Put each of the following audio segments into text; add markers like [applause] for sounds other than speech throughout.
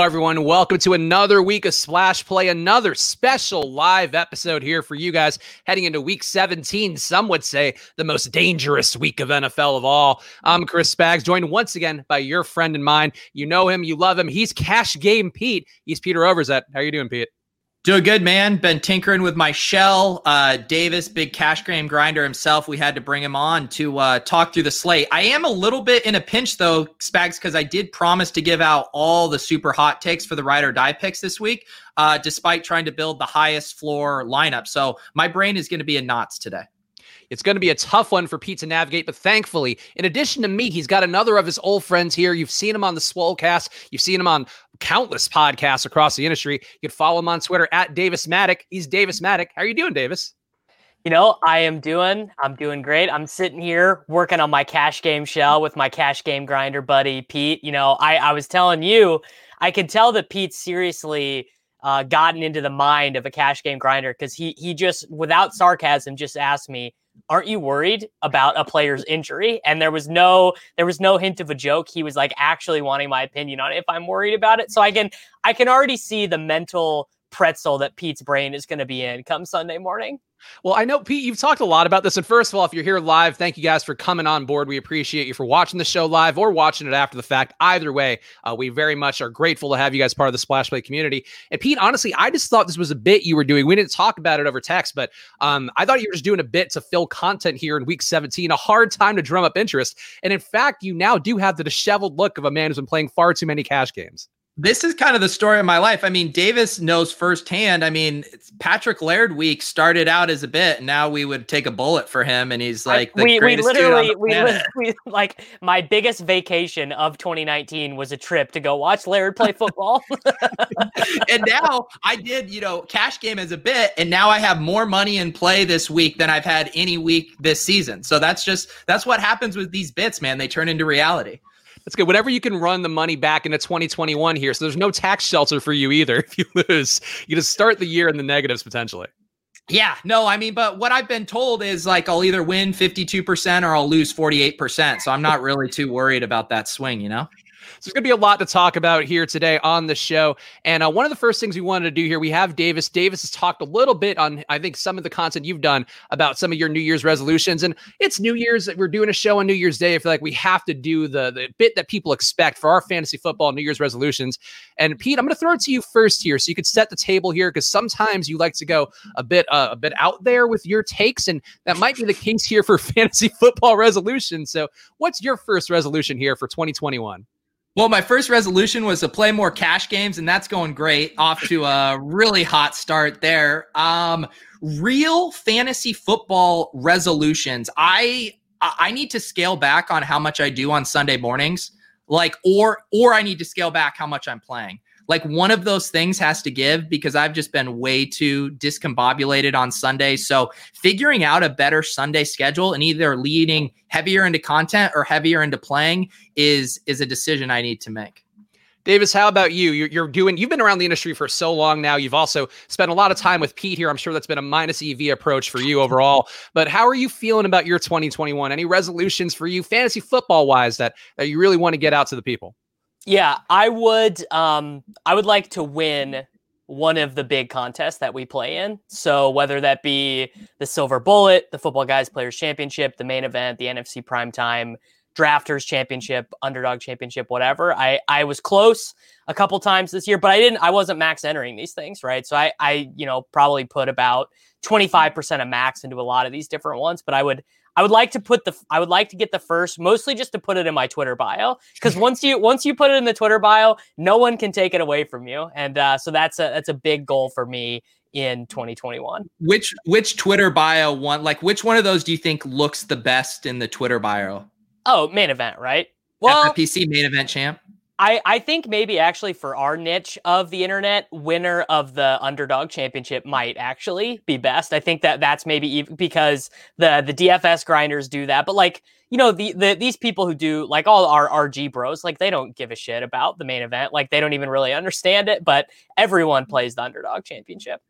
Hello, everyone. Welcome to another week of Splash Play, another special live episode here for you guys heading into week 17. Some would say the most dangerous week of NFL of all. I'm Chris Spags, joined once again by your friend and mine. You know him, you love him. He's Cash Game Pete. He's Peter Overzet. How are you doing, Pete? Doing good, man. Been tinkering with my shell. Uh, Davis, big cash game grinder himself. We had to bring him on to uh, talk through the slate. I am a little bit in a pinch though, Spags, because I did promise to give out all the super hot takes for the ride or die picks this week, uh, despite trying to build the highest floor lineup. So my brain is going to be in knots today. It's going to be a tough one for Pete to navigate, but thankfully, in addition to me, he's got another of his old friends here. You've seen him on the Swolecast. You've seen him on countless podcasts across the industry. You can follow him on Twitter at Davis Mattek. He's Davis Mattek. How are you doing, Davis? You know, I am doing, I'm doing great. I'm sitting here working on my cash game shell with my cash game grinder buddy, Pete. You know, I, I was telling you, I could tell that Pete's seriously uh, gotten into the mind of a cash game grinder because he he just, without sarcasm, just asked me, aren't you worried about a player's injury? And there was no there was no hint of a joke. He was like actually wanting my opinion on it if i'm worried about it. So i can i can already see the mental pretzel that pete's brain is going to be in come sunday morning well, I know, Pete, you've talked a lot about this. And first of all, if you're here live, thank you guys for coming on board. We appreciate you for watching the show live or watching it after the fact. Either way, uh, we very much are grateful to have you guys part of the Splash Play community. And Pete, honestly, I just thought this was a bit you were doing. We didn't talk about it over text, but um, I thought you were just doing a bit to fill content here in week 17, a hard time to drum up interest. And in fact, you now do have the disheveled look of a man who's been playing far too many cash games this is kind of the story of my life. I mean, Davis knows firsthand. I mean, Patrick Laird week started out as a bit, and now we would take a bullet for him, and he's like I, we, we literally we, [laughs] we like my biggest vacation of 2019 was a trip to go watch Laird play football. [laughs] and now I did, you know, cash game as a bit, and now I have more money in play this week than I've had any week this season. So that's just that's what happens with these bits, man. They turn into reality. That's good. Whatever you can run the money back into 2021 here. So there's no tax shelter for you either [laughs] if you lose. You just start the year in the negatives potentially. Yeah, no, I mean, but what I've been told is like I'll either win 52% or I'll lose 48%. So I'm not really too worried about that swing, you know? There's going to be a lot to talk about here today on the show. And uh, one of the first things we wanted to do here, we have Davis. Davis has talked a little bit on, I think, some of the content you've done about some of your New Year's resolutions. And it's New Year's. We're doing a show on New Year's Day. I feel like we have to do the, the bit that people expect for our fantasy football New Year's resolutions. And Pete, I'm going to throw it to you first here so you could set the table here because sometimes you like to go a bit uh, a bit out there with your takes. And that might be the case here for [laughs] fantasy football resolutions. So what's your first resolution here for 2021? Well, my first resolution was to play more cash games, and that's going great. Off to a really hot start there. Um, real fantasy football resolutions. I I need to scale back on how much I do on Sunday mornings, like or or I need to scale back how much I'm playing like one of those things has to give because I've just been way too discombobulated on Sunday. So figuring out a better Sunday schedule and either leading heavier into content or heavier into playing is is a decision I need to make. Davis, how about you? You're, you're, doing. You've been around the industry for so long now. You've also spent a lot of time with Pete here. I'm sure that's been a minus EV approach for you overall. But how are you feeling about your 2021? Any resolutions for you, fantasy football wise, that that you really want to get out to the people? Yeah, I would um I would like to win one of the big contests that we play in. So whether that be the Silver Bullet, the Football Guys Players Championship, the main event, the NFFC Primetime Drafters Championship, Underdog Championship, whatever. I I was close a couple times this year, but I didn't I wasn't max entering these things, right? So I I you know probably put about 25% of max into a lot of these different ones, but I would I would like to put the I would like to get the first mostly just to put it in my Twitter bio because once you once you put it in the Twitter bio, no one can take it away from you, and uh, so that's a that's a big goal for me in 2021. Which which Twitter bio one like which one of those do you think looks the best in the Twitter bio? Oh, main event, right? Well, FFPC main event champ. I, I think maybe actually for our niche of the internet, winner of the underdog championship might actually be best. I think that that's maybe even because the the DFS grinders do that, but like you know the, the these people who do like all our RG bros, like they don't give a shit about the main event, like they don't even really understand it. But everyone plays the underdog championship.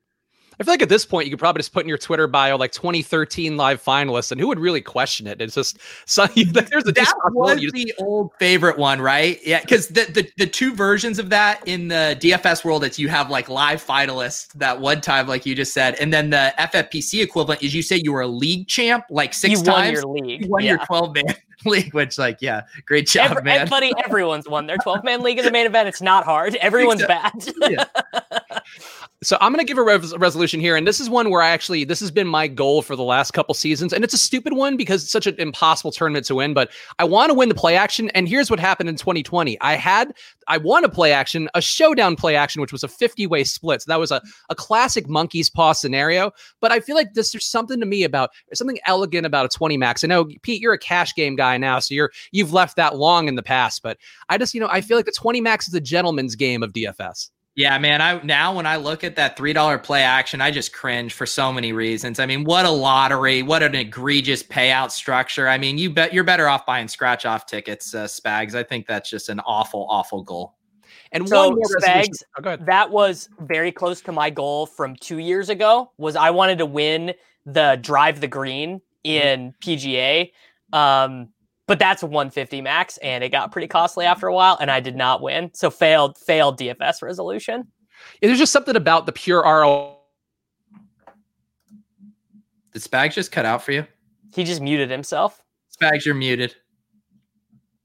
I feel like at this point you could probably just put in your Twitter bio like 2013 live finalists, and who would really question it? It's just [laughs] so there's a that was the old favorite one, right? Yeah, because the, the the two versions of that in the DFS world, it's you have like live finalists that one time, like you just said, and then the FFPC equivalent is you say you were a league champ like six you times. Won your league. You won yeah. your 12 man [laughs] league, which like yeah, great job, Every, man. Buddy, everyone's won their 12 man league in the main event. It's not hard. Everyone's bad. yeah. [laughs] So I'm going to give a res- resolution here, and this is one where I actually this has been my goal for the last couple seasons, and it's a stupid one because it's such an impossible tournament to win. But I want to win the play action, and here's what happened in 2020. I had I won a play action, a showdown play action, which was a 50 way split. So that was a a classic monkey's paw scenario. But I feel like this there's something to me about something elegant about a 20 max. I know Pete, you're a cash game guy now, so you're you've left that long in the past, but I just you know I feel like the 20 max is a gentleman's game of DFS. Yeah, man. I now when I look at that three dollar play action, I just cringe for so many reasons. I mean, what a lottery! What an egregious payout structure. I mean, you bet you're better off buying scratch off tickets, uh, Spags. I think that's just an awful, awful goal. And so, one more Spags, oh, that was very close to my goal from two years ago. Was I wanted to win the drive the green in PGA. Um, but that's 150 max and it got pretty costly after a while and I did not win. So failed failed DFS resolution. Yeah, there's just something about the pure RO. Did Spags just cut out for you? He just muted himself. Spags, you're muted.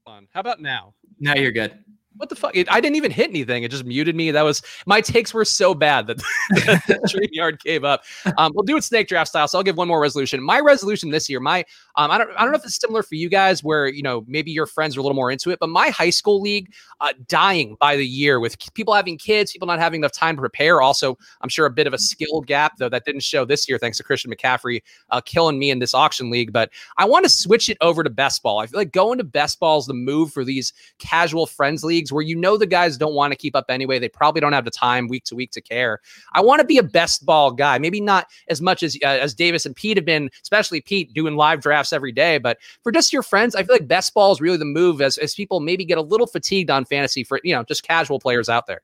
How about now? Now you're good. What the fuck? It, I didn't even hit anything. It just muted me. That was my takes were so bad that [laughs] the [laughs] Yard gave up. Um, we'll do it snake draft style. So I'll give one more resolution. My resolution this year, my um, I don't I don't know if it's similar for you guys, where you know maybe your friends are a little more into it, but my high school league uh, dying by the year with people having kids, people not having enough time to prepare. Also, I'm sure a bit of a skill gap though that didn't show this year thanks to Christian McCaffrey uh, killing me in this auction league. But I want to switch it over to best ball. I feel like going to best ball is the move for these casual friends leagues where you know the guys don't want to keep up anyway. They probably don't have the time week to week to care. I want to be a best ball guy. Maybe not as much as uh, as Davis and Pete have been, especially Pete doing live drafts every day. But for just your friends, I feel like best ball is really the move as as people maybe get a little fatigued on fantasy for you know just casual players out there.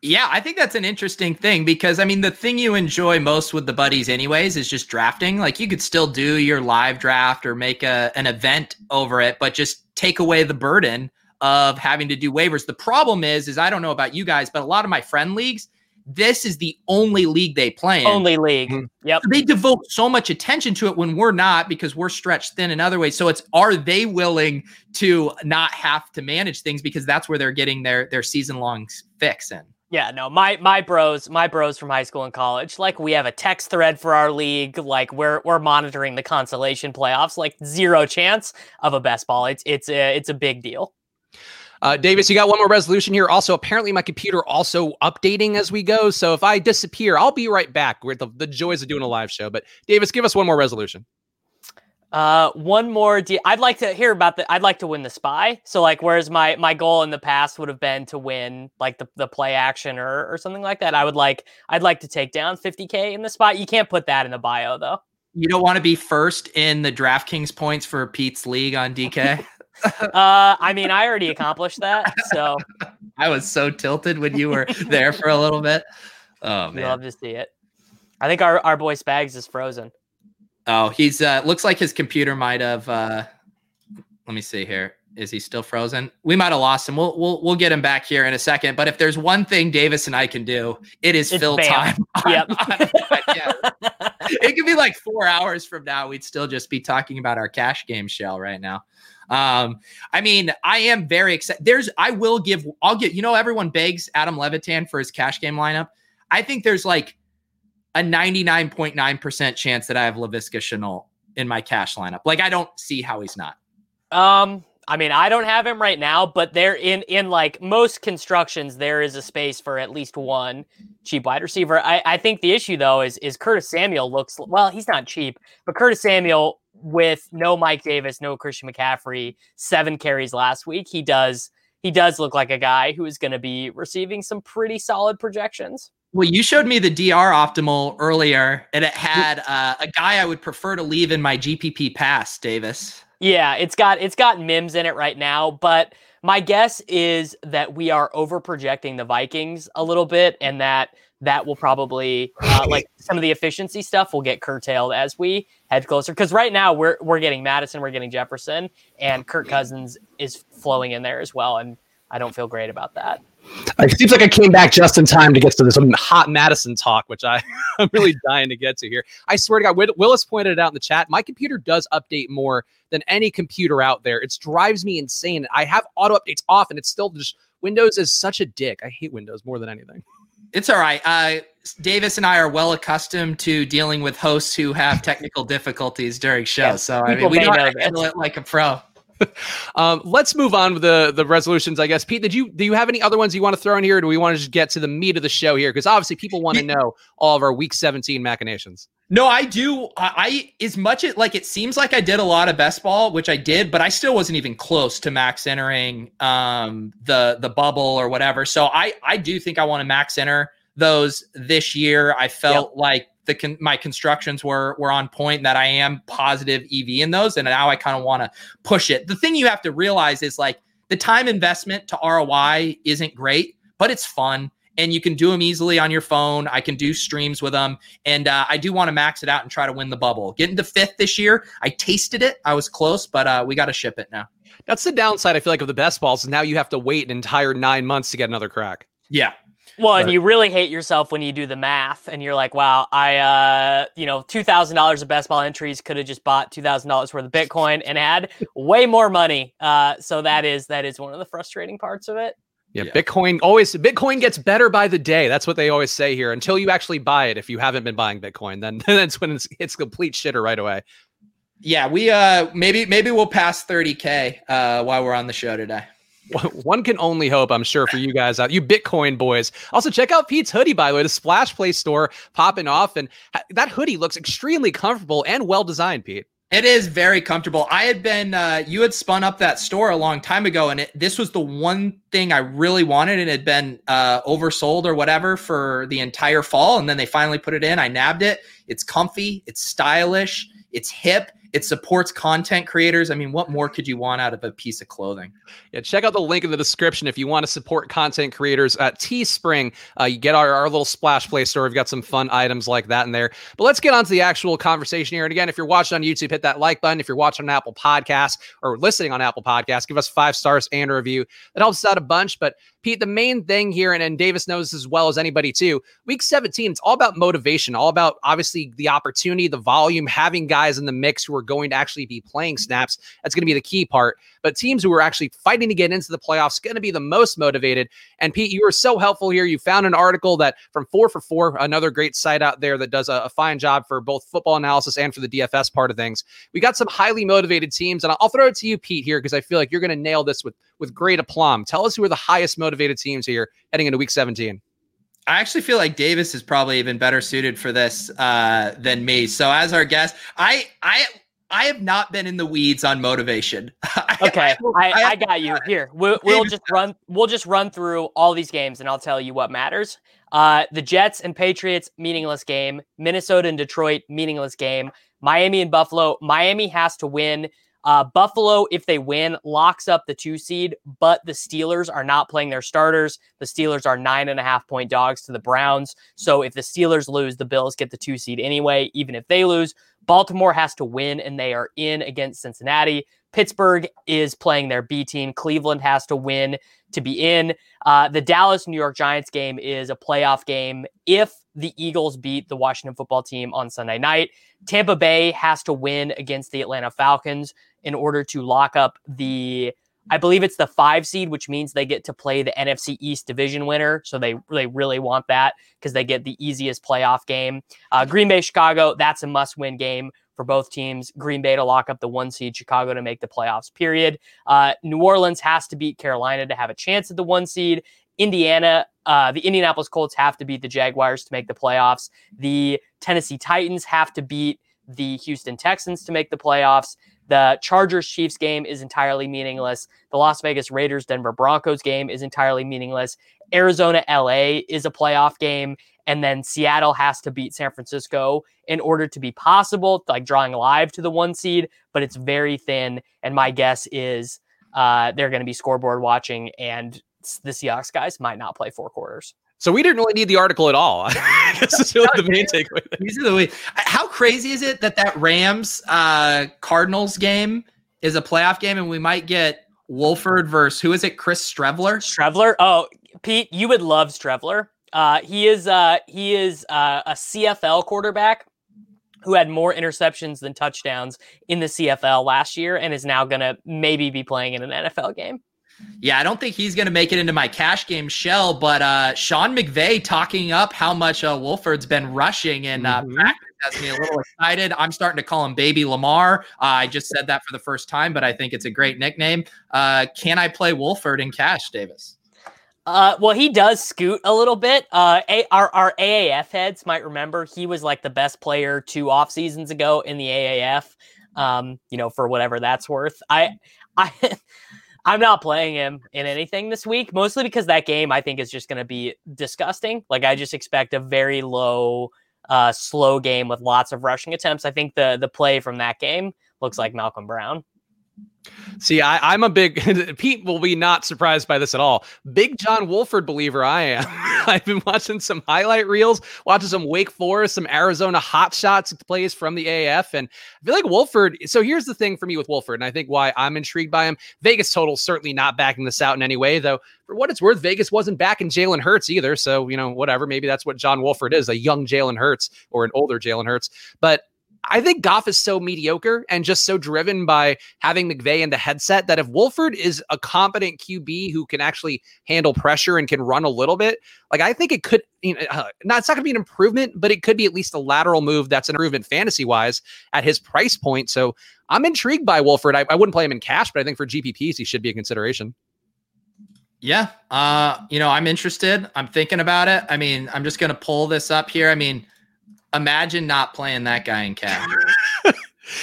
Yeah, I think that's an interesting thing because I mean the thing you enjoy most with the buddies anyways is just drafting. Like you could still do your live draft or make a an event over it, but just take away the burden of having to do waivers. The problem is is I don't know about you guys, but a lot of my friend leagues, this is the only league they play in. Only league. Mm-hmm. Yep. They devote so much attention to it when we're not because we're stretched thin in other ways. So it's are they willing to not have to manage things because that's where they're getting their their season long fix in. Yeah, no, my my bros, my bros from high school and college, like we have a text thread for our league, like we're we're monitoring the consolation playoffs, like zero chance of a best ball. It's it's a it's a big deal. Uh, Davis, you got one more resolution here. Also, apparently my computer also updating as we go. So if I disappear, I'll be right back with the, the joys of doing a live show. But Davis, give us one more resolution. Uh, one more. De- I'd like to hear about the. I'd like to win the spy. So like, whereas my my goal in the past would have been to win like the, the play action or or something like that. I would like. I'd like to take down 50k in the spot. You can't put that in the bio though. You don't want to be first in the DraftKings points for Pete's league on DK. [laughs] [laughs] uh, I mean, I already accomplished that. So [laughs] I was so tilted when you were there for a little bit. Oh [laughs] man. love to see it. I think our our boy Spags is frozen. Oh, he's uh looks like his computer might have uh let me see here. Is he still frozen? We might have lost him. We'll we'll we'll get him back here in a second. But if there's one thing Davis and I can do, it is It's fill bam. time. on- Yep. on- yeah. It could be like four hours from now. We'd still just be talking about our cash game shell right now. Um, I mean, I am very excited. There's I will give I'll get, you know, everyone begs Adam Levitan for his cash game lineup. I think there's like a 99.9% chance that I have Laviska Shenault in my cash lineup. Like I don't see how he's not. Um, I mean, I don't have him right now, but there in in like most constructions, there is a space for at least one cheap wide receiver. I, I think the issue though is is Curtis Samuel looks well, he's not cheap, but Curtis Samuel with no Mike Davis, no Christian McCaffrey, seven carries last week, he does he does look like a guy who is going to be receiving some pretty solid projections. Well, you showed me the DR optimal earlier, and it had uh, a guy I would prefer to leave in my GPP pass, Davis. Yeah, it's got it's got Mims in it right now, but my guess is that we are over projecting the Vikings a little bit and that that will probably uh, like some of the efficiency stuff will get curtailed as we head closer. Because right now we're we're getting Mattison, we're getting Jefferson, and Kirk Cousins is flowing in there as well, and I don't feel great about that. It seems like I came back just in time to get to this hot Mattison talk, which I, [laughs] I'm really dying to get to here. I swear to God, Willis pointed it out in the chat. My computer does update more than any computer out there. It drives me insane. I have auto updates off, and it's still just Windows is such a dick. I hate Windows more than anything. [laughs] It's all right. Uh, Davis and I are well accustomed to dealing with hosts who have technical difficulties during shows. Yeah, so I mean, we don't handle it like a pro. [laughs] um, let's move on with the the resolutions. I guess Pete, did you do you have any other ones you want to throw in here? or do we want to just get to the meat of the show here? Because obviously people want to know all of our Week 17 machinations. No, I do. I, I as much it like it seems like I did a lot of best ball, which I did, but I still wasn't even close to max entering um, the the bubble or whatever. So I I do think I want to max enter those this year. I felt yep. like the con- my constructions were were on point that I am positive EV in those and now I kind of want to push it. The thing you have to realize is like the time investment to ROI isn't great, but it's fun and you can do them easily on your phone. I can do streams with them and uh, I do want to max it out and try to win the bubble. Getting to 5th this year, I tasted it. I was close, but uh, we got to ship it now. That's the downside I feel like of the best balls now you have to wait an entire 9 months to get another crack. Yeah. Well, and you really hate yourself when you do the math and you're like, wow, I, uh, you know, $2,000 of best ball entries could have just bought $2,000 worth of Bitcoin and had way more money. Uh, so that is, that is one of the frustrating parts of it. Yeah, yeah, Bitcoin always Bitcoin gets better by the day. That's what they always say here. Until you actually buy it, if you haven't been buying Bitcoin, then [laughs] that's when it's, it's complete shitter right away. Yeah, we uh maybe maybe we'll pass 30k uh while we're on the show today. One can only hope, I'm sure, for you guys out, you Bitcoin boys. Also, check out Pete's hoodie, by the way, the Splash Play store popping off. And that hoodie looks extremely comfortable and well designed, Pete. It is very comfortable. I had been, uh, you had spun up that store a long time ago, and it, this was the one thing I really wanted, and it had been uh, oversold or whatever for the entire fall. And then they finally put it in. I nabbed it. It's comfy, it's stylish, it's hip, it supports content creators. I mean, what more could you want out of a piece of clothing? Yeah, check out the link in the description if you want to support content creators at Teespring. Uh, you get our, our little splash play store. We've got some fun items like that in there. But let's get on to the actual conversation here. And again, if you're watching on YouTube, hit that like button. If you're watching on Apple Podcasts or listening on Apple Podcasts, give us five stars and a review. That helps us out a bunch. But Pete, the main thing here, and, and Davis knows as well as anybody too, week 17, it's all about motivation, all about obviously the opportunity, the volume, having guys in the mix who are going to actually be playing snaps. That's going to be the key part. But teams who are actually fighting to get into the playoffs going to be the most motivated. And Pete, you were so helpful here. You found an article that from four for four, another great site out there that does a, a fine job for both football analysis and for the DFS part of things. We got some highly motivated teams, and I'll, throw it to you, Pete, here because I feel like you're going to nail this with with great aplomb. Tell us who are the highest motivated teams here heading into week 17. I actually feel like Davis is probably even better suited for this uh, than me. So as our guest, I I I have not been in the weeds on motivation. [laughs] okay, I, I, I, got you. Here, we'll, we'll [laughs] just run. We'll just run through all these games, and I'll tell you what matters. Uh, the Jets and Patriots, meaningless game. Minnesota and Detroit, meaningless game. Miami and Buffalo. Miami has to win. Uh, Buffalo, if they win, locks up the two seed, but the Steelers are not playing their starters. The Steelers are nine and a half point dogs to the Browns. So if the Steelers lose, the Bills get the two seed anyway, even if they lose. Baltimore has to win, and they are in against Cincinnati. Pittsburgh is playing their B team. Cleveland has to win to be in. Uh, the Dallas New York Giants game is a playoff game if the Eagles beat the Washington football team on Sunday night. Tampa Bay has to win against the Atlanta Falcons in order to lock up the I believe it's the five seed, which means they get to play the NFC East division winner. So they they really want that because they get the easiest playoff game. Uh, Green Bay, Chicago, that's a must win game for both teams. Green Bay to lock up the one seed, Chicago to make the playoffs, period. Uh, New Orleans has to beat Carolina to have a chance at the one seed. Indiana, uh, the Indianapolis Colts have to beat the Jaguars to make the playoffs. The Tennessee Titans have to beat the Houston Texans to make the playoffs. The Chargers Chiefs game is entirely meaningless. The Las Vegas Raiders Denver Broncos game is entirely meaningless. Arizona LA is a playoff game. And then Seattle has to beat San Francisco in order to be possible, like drawing live to the one seed, but it's very thin. And my guess is uh, they're going to be scoreboard watching, and the Seahawks guys might not play four quarters. So we didn't really need the article at all. [laughs] I guess that's really the main takeaway. These are the way. How crazy is it that that Rams uh, Cardinals game is a playoff game, and we might get Wolford versus who is it? Chris Streveler. Streveler. Oh, Pete, you would love Streveler. Uh, he is uh, he is uh, a CFL quarterback who had more interceptions than touchdowns in the CFL last year, and is now going to maybe be playing in an NFL game. Yeah, I don't think he's going to make it into my cash game shell, but uh, Sean McVay talking up how much uh, Wolford's been rushing and uh, mm-hmm. practice has me a little excited. I'm starting to call him Baby Lamar. Uh, I just said that for the first time, but I think it's a great nickname. Uh, can I play Wolford in cash, Davis? Uh, well, he does scoot a little bit. Uh, a- our, our AAF heads might remember he was like the best player two off seasons ago in the AAF. Um, you know, for whatever that's worth. I, I, [laughs] I'm not playing him in anything this week, mostly because that game I think is just going to be disgusting. Like I just expect a very low, uh, slow game with lots of rushing attempts. I think the the play from that game looks like Malcolm Brown. See, I, am a big [laughs] Pete will be not surprised by this at all. Big John Wolford believer I am. [laughs] I've been watching some highlight reels, watching some Wake Forest, some Arizona hot shots plays from the AF, and I feel like Wolford. So here's the thing for me with Wolford, and I think why I'm intrigued by him. Vegas total certainly not backing this out in any way, though. For what it's worth, Vegas wasn't backing Jalen Hurts either. So you know, whatever. Maybe that's what John Wolford is—a young Jalen Hurts or an older Jalen Hurts. But I think Goff is so mediocre and just so driven by having McVay in the headset that if Wolford is a competent QB who can actually handle pressure and can run a little bit, like I think it could, you know, uh, not it's not going to be an improvement, but it could be at least a lateral move that's an improvement fantasy wise at his price point. So I'm intrigued by Wolford. I, I wouldn't play him in cash, but I think for GPPs he should be a consideration. Yeah, uh, you know, I'm interested. I'm thinking about it. I mean, I'm just going to pull this up here. I mean Imagine not playing that guy in cash. [laughs]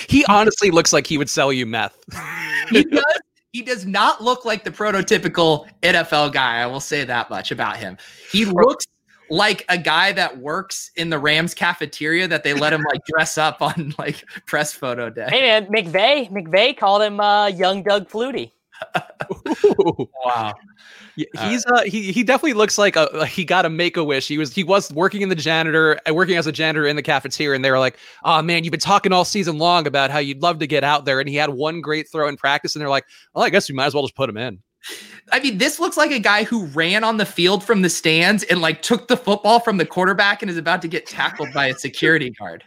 he honestly looks like he would sell you meth. [laughs] he does. He does not look like the prototypical NFL guy. I will say that much about him. He looks like a guy that works in the Rams cafeteria that they let him like dress up on like press photo day. Hey man, McVay, McVay called him uh, young Doug Flutie. [laughs] wow. He's uh, he he definitely looks like a he got a make a wish. He was he was working in the janitor, uh, working as a janitor in the cafeteria, and they were like, "Oh man, you've been talking all season long about how you'd love to get out there." And he had one great throw in practice, and they're like, "Well, I guess we might as well just put him in." I mean, this looks like a guy who ran on the field from the stands and like took the football from the quarterback and is about to get tackled by a security guard.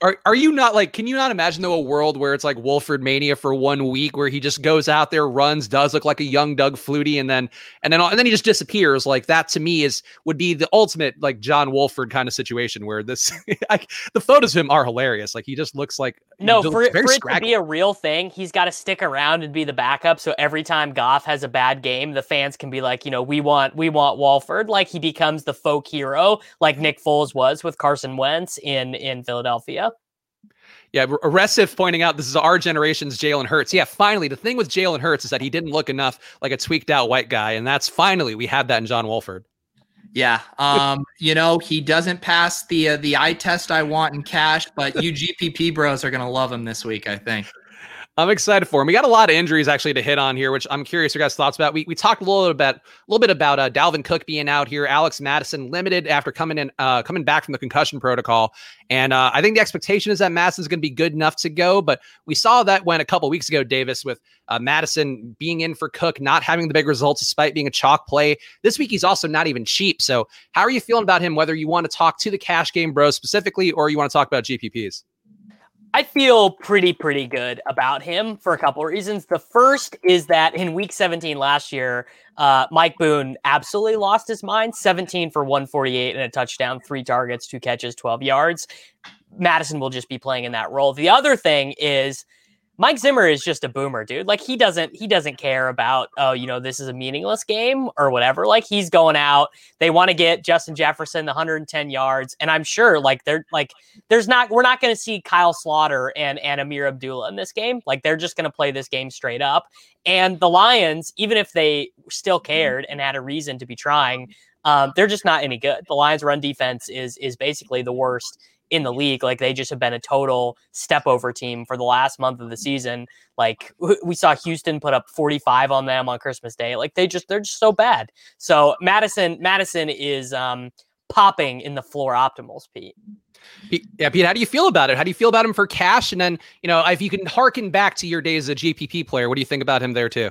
Are are you not like? Can you not imagine though a world where it's like Wolford mania for one week, where he just goes out there, runs, does look like a young Doug Flutie, and then and then and then he just disappears. Like that to me is would be the ultimate like John Wolford kind of situation where this [laughs] I, the photos of him are hilarious. Like he just looks like no for, for it to be a real thing, he's got to stick around and be the backup. So every time Goff has a bad game, the fans can be like, you know, we want we want Wolford. Like he becomes the folk hero, like Nick Foles was with Carson Wentz in in Philadelphia. Philadelphia. Yeah, Arrestive pointing out this is our generation's Jalen Hurts. Yeah, finally, the thing with Jalen Hurts is that he didn't look enough like a tweaked out white guy, and that's finally we have that in John Wolford. Yeah, um, [laughs] you know he doesn't pass the uh, the eye test I want in cash, but [laughs] you GPP bros are gonna love him this week, I think. I'm excited for him. We got a lot of injuries actually to hit on here, which I'm curious your guys' thoughts about. We, we talked a little bit about a little bit about uh, Dalvin Cook being out here, Alex Mattison limited after coming in uh, coming back from the concussion protocol, and uh, I think the expectation is that Mattison's going to be good enough to go. But we saw that when a couple weeks ago, Davis with uh, Mattison being in for Cook, not having the big results despite being a chalk play. This week he's also not even cheap. So how are you feeling about him? Whether you want to talk to the cash game bros specifically, or you want to talk about GPPs? I feel pretty, pretty good about him for a couple of reasons. The first is that in week 17 last year, uh, Mike Boone absolutely lost his mind 17 for 148 and a touchdown, three targets, two catches, 12 yards. Mattison will just be playing in that role. The other thing is Mike Zimmer is just a boomer, dude. Like he doesn't he doesn't care about oh, you know, this is a meaningless game or whatever. Like he's going out. They want to get Justin Jefferson the 110 yards, and I'm sure like they're like there's not we're not going to see Kyle Slaughter and and Ameer Abdullah in this game. Like they're just going to play this game straight up. And the Lions, even if they still cared and had a reason to be trying, um, they're just not any good. The Lions' run defense is is basically the worst in the league. Like they just have been a total step over team for the last month of the season. Like we saw Houston put up 45 on them on Christmas Day. Like they just they're just so bad. So Mattison Mattison is um popping in the floor optimals, Pete. Yeah, Pete, how do you feel about it? How do you feel about him for cash? And then, you know, if you can harken back to your days as a GPP player, what do you think about him there too?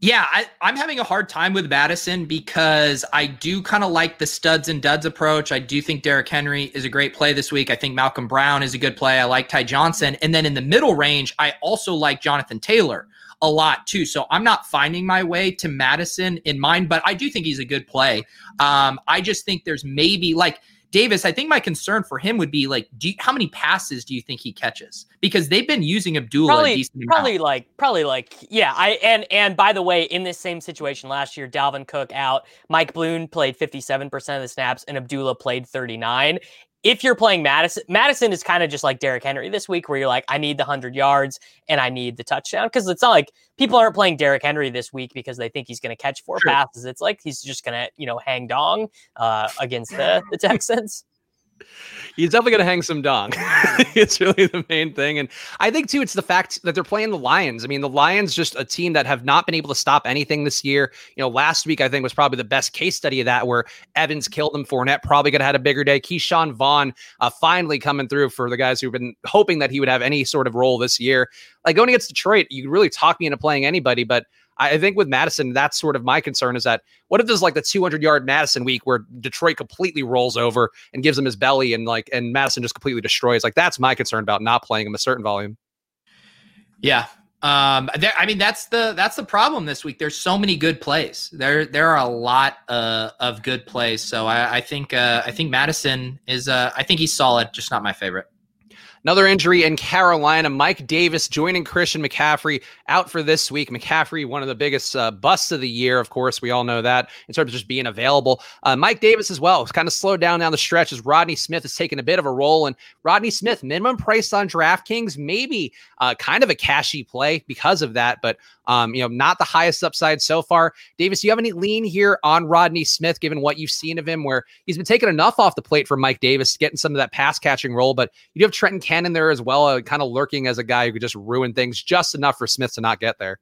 Yeah, I, am having a hard time with Mattison because I do kind of like the studs and duds approach. I do think Derrick Henry is a great play this week. I think Malcolm Brown is a good play. I like Ty Johnson. And then in the middle range, I also like Jonathan Taylor a lot too. So I'm not finding my way to Mattison in mind, but I do think he's a good play. Um, I just think there's maybe like – Davis, I think my concern for him would be like, do you, how many passes do you think he catches? Because they've been using Abdullah probably, probably like, probably like, yeah. I and and by the way, in this same situation last year, Dalvin Cook out, Mike Boone played fifty seven percent of the snaps, and Abdullah played thirty nine if you're playing Mattison, Mattison is kind of just like Derrick Henry this week, where you're like, I need the 100 yards and I need the touchdown. Because it's not like people aren't playing Derrick Henry this week because they think he's going to catch four sure. passes. It's like he's just going to, you know, hang dong uh, against the, the Texans he's definitely going to hang some dong. [laughs] it's really the main thing. And I think, too, it's the fact that they're playing the Lions. I mean, the Lions, just a team that have not been able to stop anything this year. You know, last week, I think, was probably the best case study of that, where Evans killed him. Fournette probably could have had a bigger day. Ke'Shawn Vaughn uh, finally coming through for the guys who've been hoping that he would have any sort of role this year. Like going against Detroit, you could really talk me into playing anybody, but I think with Mattison, that's sort of my concern is that what if there's like the 200 yard Mattison week where Detroit completely rolls over and gives him his belly and like, and Mattison just completely destroys? Like, that's my concern about not playing him a certain volume. Yeah. Um, there, I mean, that's the, that's the problem this week. There's so many good plays. There, there are a lot uh, of good plays. So I, I think, uh, I think Mattison is, uh, I think he's solid, just not my favorite. Another injury in Carolina. Mike Davis joining Christian McCaffrey out for this week. McCaffrey, one of the biggest uh, busts of the year, of course. We all know that in terms of just being available. Uh, Mike Davis as well. It's kind of slowed down down the stretch as Rodney Smith has taken a bit of a role. And Rodney Smith, minimum price on DraftKings, maybe uh, kind of a cashy play because of that, but um, you know, not the highest upside so far. Davis, do you have any lean here on Rodney Smith, given what you've seen of him, where he's been taking enough off the plate for Mike Davis, getting some of that pass catching role, but you do have Trenton Cannon there as well, uh, kind of lurking as a guy who could just ruin things just enough for Smith to not get there.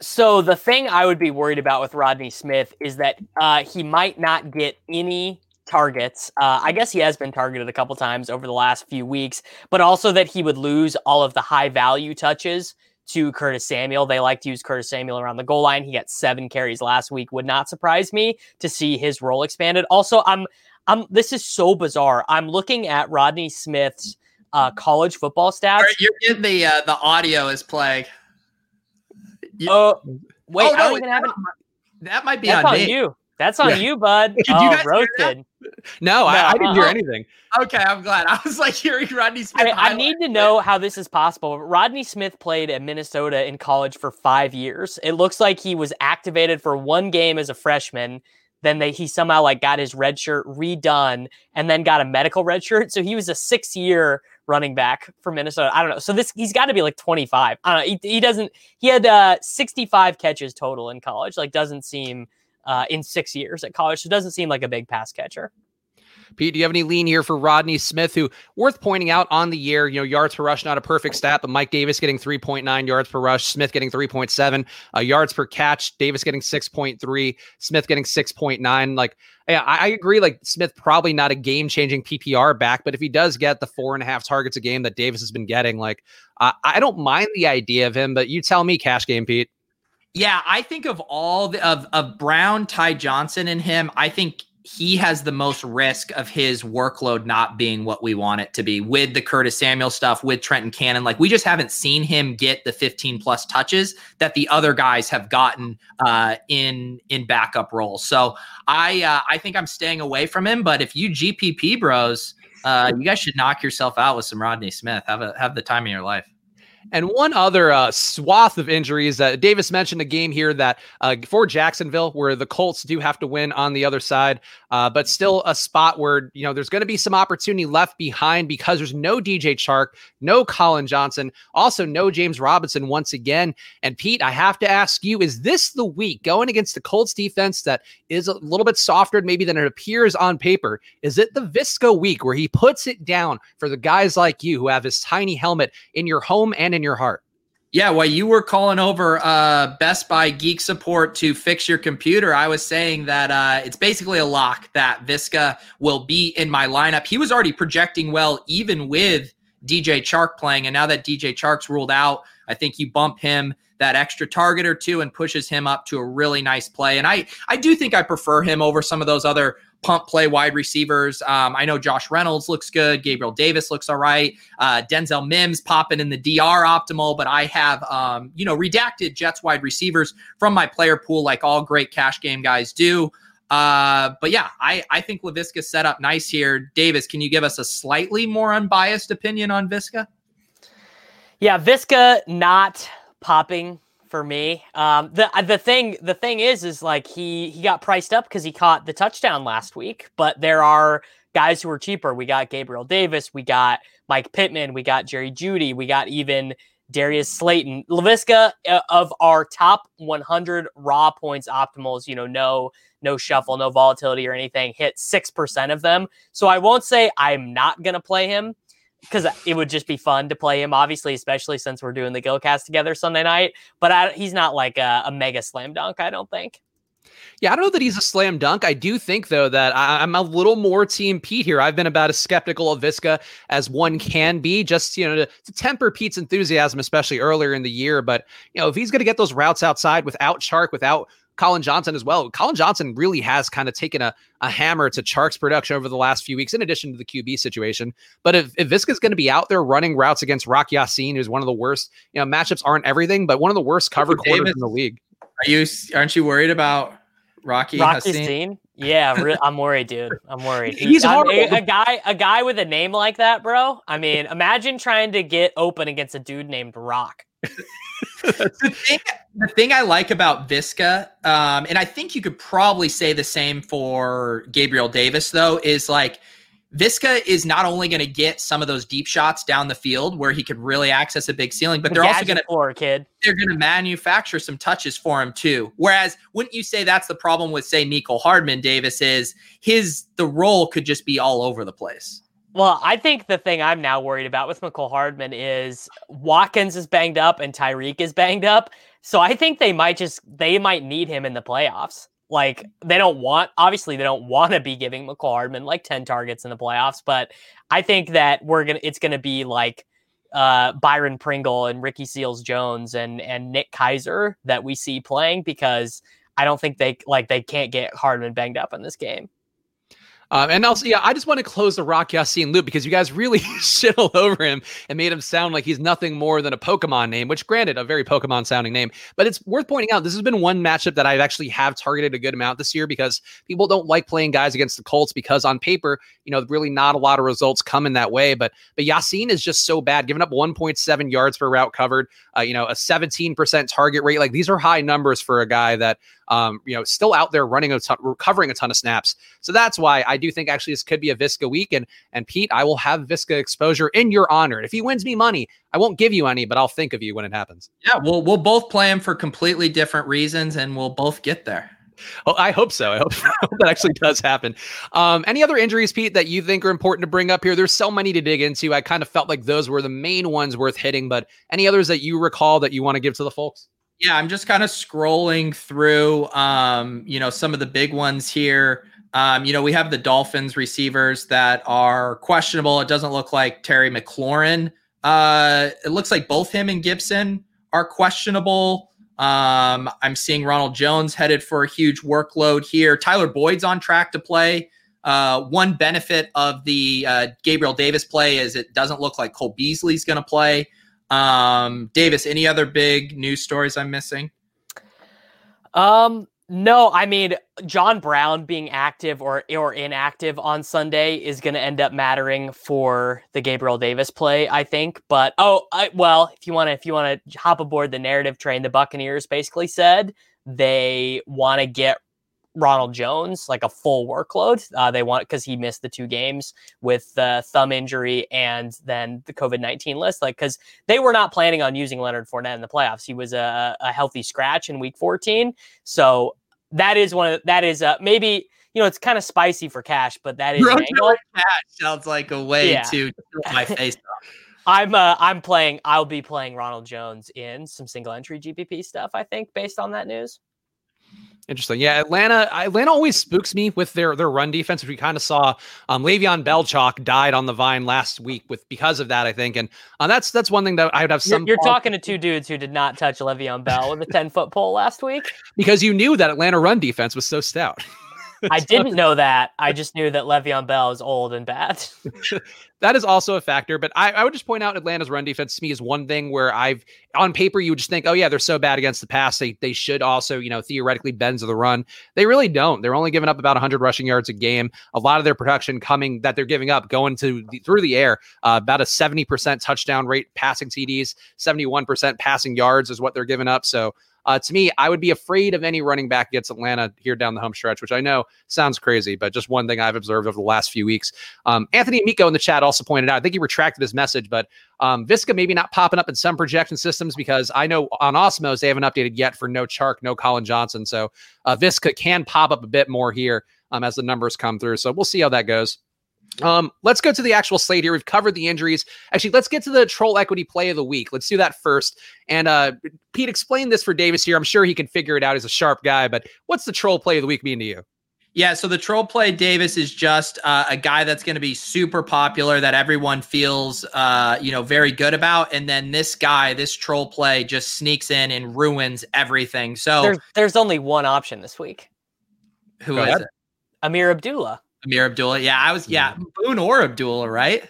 So the thing I would be worried about with Rodney Smith is that uh, he might not get any targets. Uh, I guess he has been targeted a couple times over the last few weeks, but also that he would lose all of the high value touches to Curtis Samuel. They like to use Curtis Samuel around the goal line. He got seven carries last week. Would not surprise me to see his role expanded. Also, I'm I'm this is so bizarre. I'm looking at Rodney Smith's uh, college football stats. You're getting the uh, the audio is playing. Oh, uh, wait, oh, no, I don't even have it. That might be That's on, on you. That's on yeah. you, bud. [laughs] Did oh, you guys roasted. No, no, I, I didn't hear anything. Okay, I'm glad. [laughs] I was like hearing Rodney Smith. I, I need to know how this is possible. Rodney Smith played at Minnesota in college for five years. It looks like he was activated for one game as a freshman then they he somehow like got his red shirt redone and then got a medical red shirt. So he was a six year running back for Minnesota. I don't know. So this he's got to be like 25. I don't know. He, he doesn't. He had uh, 65 catches total in college. Like doesn't seem uh, in six years at college. So it doesn't seem like a big pass catcher. Pete, do you have any lean here for Rodney Smith, who worth pointing out on the year, you know, yards per rush, not a perfect stat, but Mike Davis getting 3.9 yards per rush, Smith getting 3.7 uh, yards per catch, Davis getting 6.3, Smith getting 6.9. Like, yeah, I, I agree. Like Smith probably not a game changing PPR back, but if he does get the four and a half targets a game that Davis has been getting, like, uh, I don't mind the idea of him, but you tell me, cash game, Pete. Yeah, I think of all the, of of Brown, Ty Johnson, and him. I think he has the most risk of his workload not being what we want it to be with the Curtis Samuel stuff, with Trenton Cannon. Like we just haven't seen him get the 15 plus touches that the other guys have gotten uh, in in backup roles. So I uh, I think I'm staying away from him. But if you GPP bros, uh, you guys should knock yourself out with some Rodney Smith. Have a have the time of your life. And one other uh, swath of injuries that Davis mentioned a game here that uh, for Jacksonville where the Colts do have to win on the other side, uh, but still a spot where you know there's going to be some opportunity left behind because there's no DJ Chark, no Collin Johnson, also no James Robinson once again. And Pete, I have to ask you: Is this the week going against the Colts defense that is a little bit softer maybe than it appears on paper? Is it the Visco week where he puts it down for the guys like you who have his tiny helmet in your home and in your heart? Yeah, while you were calling over uh, Best Buy Geek Support to fix your computer, I was saying that uh, it's basically a lock that Visca will be in my lineup. He was already projecting well, even with DJ Chark playing. And now that DJ Chark's ruled out, I think you bump him that extra target or two and pushes him up to a really nice play. And I, I do think I prefer him over some of those other pump play wide receivers. Um, I know Josh Reynolds looks good. Gabriel Davis looks all right. Uh, Denzel Mims popping in the DR optimal, but I have, um, you know, redacted Jets wide receivers from my player pool like all great cash game guys do. Uh, but yeah, I, I think Laviska set up nice here. Davis, can you give us a slightly more unbiased opinion on Visca? Yeah, Visca not popping for me. Um, the uh, the thing the thing is is like he he got priced up because he caught the touchdown last week, but there are guys who are cheaper. We got Gabriel Davis, we got Mike Pittman, we got Jerry Jeudy, we got even Darius Slayton. Laviska uh, of our top 100 raw points optimals, you know, no no shuffle, no volatility or anything, hit 6% of them. So I won't say I'm not going to play him because it would just be fun to play him, obviously, especially since we're doing the Gilcast together Sunday night. But I, he's not like a, a, mega slam dunk, I don't think. Yeah, I don't know that he's a slam dunk. I do think though that I, am a little more Team Pete here. I've been about as skeptical of Visca as one can be, just you know, to, to temper Pete's enthusiasm, especially earlier in the year. But you know, if he's going to get those routes outside without Chark, without Collin Johnson as well. Collin Johnson really has kind of taken a, a hammer to Chark's production over the last few weeks, in addition to the QB situation. But if, if Viska's going to be out there running routes against Rock Ya-Sin, who's one of the worst, you know, matchups aren't everything, but one of the worst covered quarters in the league. Are you aren't you worried about Rocky Rocky Scene? Yeah, re- I'm worried, dude. I'm worried. [laughs] He's a, a guy, a guy with a name like that, bro. I mean, imagine trying to get open against a dude named Rock. [laughs] the, thing, the thing I like about Visca, um, and I think you could probably say the same for Gabriel Davis, though, is like Visca is not only going to get some of those deep shots down the field where he could really access a big ceiling, but they're also going to kid. They're going to manufacture some touches for him too. Whereas, wouldn't you say that's the problem with say Mecole Hardman Davis is his the role could just be all over the place. Well, I think the thing I'm now worried about with Mecole Hardman is Watkins is banged up and Tyreek is banged up. So I think they might just they might need him in the playoffs. Like they don't want obviously they don't want to be giving Mecole Hardman like 10 targets in the playoffs, but I think that we're gonna it's gonna be like uh, Byron Pringle and Ricky Seals Jones and and Nick Keizer that we see playing because I don't think they like they can't get Hardman banged up in this game. Um, and also, yeah, I just want to close the Rock Ya-Sin loop because you guys really [laughs] shit all over him and made him sound like he's nothing more than a Pokemon name, which granted, a very Pokemon sounding name. But it's worth pointing out this has been one matchup that I've actually have targeted a good amount this year because people don't like playing guys against the Colts because on paper, you know, really not a lot of results come in that way. But but Ya-Sin is just so bad, giving up 1.7 yards per route covered, uh, you know, a 17% target rate. Like these are high numbers for a guy that um, you know, still out there running a ton, recovering a ton of snaps. So that's why I do think actually this could be a Visca week. And and Pete, I will have Visca exposure in your honor. If he wins me money, I won't give you any, but I'll think of you when it happens. Yeah, we'll we'll both play him for completely different reasons, and we'll both get there. Oh, I hope so. I hope, [laughs] I hope that actually does happen. Um, any other injuries, Pete, that you think are important to bring up here? There's so many to dig into. I kind of felt like those were the main ones worth hitting, but any others that you recall that you want to give to the folks? Yeah, I'm just kind of scrolling through, um, you know, some of the big ones here. Um, you know, we have the Dolphins receivers that are questionable. It doesn't look like Terry McLaurin. Uh, it looks like both him and Gibson are questionable. Um, I'm seeing Ronald Jones headed for a huge workload here. Tyler Boyd's on track to play. Uh, one benefit of the uh, Gabriel Davis play is it doesn't look like Cole Beasley's going to play. Um, Davis, any other big news stories I'm missing? Um, No, I mean John Brown being active or or inactive on Sunday is going to end up mattering for the Gabriel Davis play, I think. But oh, I, well, if you want to if you want to hop aboard the narrative train, the Buccaneers basically said they want to get Ronald Jones like a full workload. Uh, they want because he missed the two games with the thumb injury and then the COVID nineteen list. Like because they were not planning on using Leonard Fournette in the playoffs. He was a, a healthy scratch in Week fourteen. So that is one of that is uh, maybe you know it's kind of spicy for cash, but that is cash sounds like a way yeah. to my [laughs] face off. I'm uh, I'm playing. I'll be playing Ronald Jones in some single entry GPP stuff. I think based on that news. Interesting. Yeah, Atlanta. Atlanta always spooks me with their their run defense. Which we kind of saw um, Le'Veon Bell chalk died on the vine last week with because of that. I think, and uh, that's that's one thing that I would have some. You're, you're talking to two dudes who did not touch Le'Veon Bell with a ten foot pole last week [laughs] because you knew that Atlanta run defense was so stout. [laughs] [laughs] I didn't know that. I just knew that Le'Veon Bell is old and bad. [laughs] that is also a factor. But I, I, would just point out Atlanta's run defense to me is one thing where I've on paper you would just think, oh yeah, they're so bad against the pass. They they should also you know theoretically bend to the run. They really don't. They're only giving up about 100 rushing yards a game. A lot of their production coming that they're giving up going to the, through the air. Uh, about a 70% touchdown rate passing TDs, 71% passing yards is what they're giving up. So uh, to me, I would be afraid of any running back against Atlanta here down the home stretch, which I know sounds crazy, but just one thing I've observed over the last few weeks. Um, Anthony Miko in the chat also pointed out, I think he retracted his message, but um, Viska maybe not popping up in some projection systems because I know on Osmos they haven't updated yet for no Chark, no Collin Johnson. So uh, Viska can pop up a bit more here um, as the numbers come through. So we'll see how that goes. Um, let's go to the actual slate here. We've covered the injuries. Actually, let's get to the troll equity play of the week. Let's do that first. And uh, Pete, explain this for Davis here. I'm sure he can figure it out. He's a sharp guy, but what's the troll play of the week mean to you? Yeah, so the troll play Davis is just uh, a guy that's going to be super popular that everyone feels, uh, you know, very good about, and then this guy, this troll play, just sneaks in and ruins everything. So there's, there's only one option this week. Who Go is ahead. it? Ameer Abdullah. Ameer Abdullah. Yeah, I was. Yeah, Boone or Abdullah, right?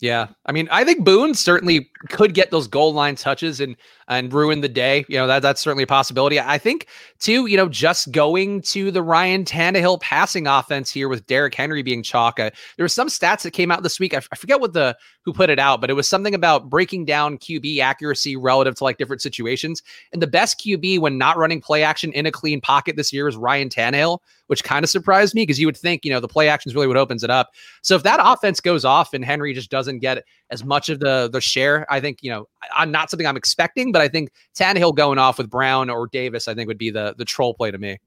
Yeah, I mean, I think Boone certainly could get those goal line touches and and ruin the day. You know, that that's certainly a possibility. I think too, you know, just going to the Ryan Tannehill passing offense here with Derrick Henry being chalk. Uh, there were some stats that came out this week. I, f- I forget what the who put it out, but it was something about breaking down QB accuracy relative to like different situations. And the best QB when not running play action in a clean pocket this year is Ryan Tannehill, which kind of surprised me because you would think, you know, the play action is really what opens it up. So if that offense goes off and Henry just doesn't get as much of the the share, I think, you know, I'm not something I'm expecting, but I think Tannehill going off with Brown or Davis, I think would be the the troll play to me.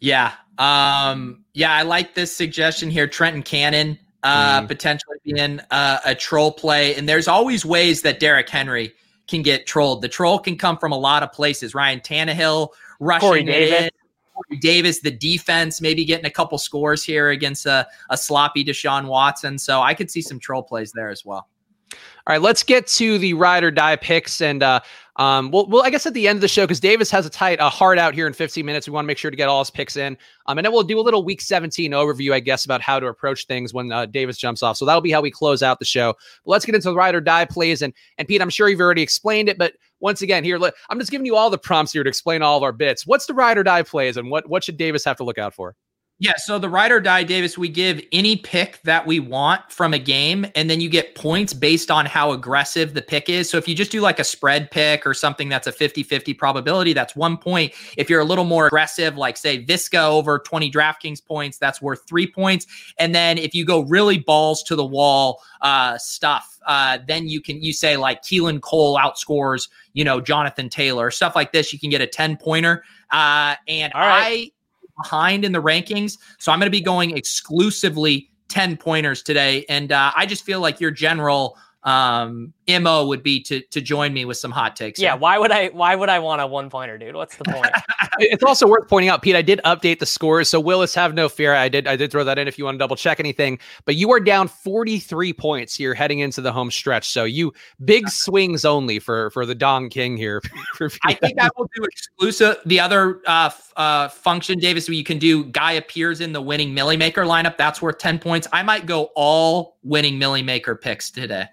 Yeah. Um, yeah, I like this suggestion here. Trenton Cannon uh, mm. potentially being uh, a troll play. And there's always ways that Derrick Henry can get trolled. The troll can come from a lot of places. Ryan Tannehill rushing Corey Davis. in. Corey Davis, the defense, maybe getting a couple scores here against a, a sloppy Deshaun Watson. So I could see some troll plays there as well. All right, let's get to the ride or die picks, and uh, um, well, well, I guess at the end of the show, because Davis has a tight a hard out here in 15 minutes, we want to make sure to get all his picks in. Um, and then we'll do a little Week 17 overview, I guess, about how to approach things when uh, Davis jumps off. So that'll be how we close out the show. But let's get into the ride or die plays, and and Pete, I'm sure you've already explained it, but once again, here I'm just giving you all the prompts here to explain all of our bits. What's the ride or die plays, and what what should Davis have to look out for? Yeah, so the ride or die, Davis, we give any pick that we want from a game, and then you get points based on how aggressive the pick is. So if you just do like a spread pick or something that's a 50 50 probability, that's one point. If you're a little more aggressive, like say Viska over 20 DraftKings points, that's worth three points. And then if you go really balls to the wall uh, stuff, uh, then you can you say like Keelan Cole outscores, you know, Jonathan Taylor, stuff like this. You can get a 10 pointer. Uh, and I behind in the rankings. So I'm going to be going exclusively 10 pointers today. And uh, I just feel like your general um mo would be to to join me with some hot takes yeah why would i why would i want a one pointer dude? What's the point? [laughs] It's also worth pointing out pete i did update the scores so willis have no fear. I did i did throw that in if you want to double check anything but you are down 43 points here heading into the home stretch so you big [laughs] swings only for for the dong king here. [laughs] I think i will do exclusive the other uh uh function davis where you can do guy appears in the winning millie maker lineup that's worth 10 points. I might go all winning millie maker picks today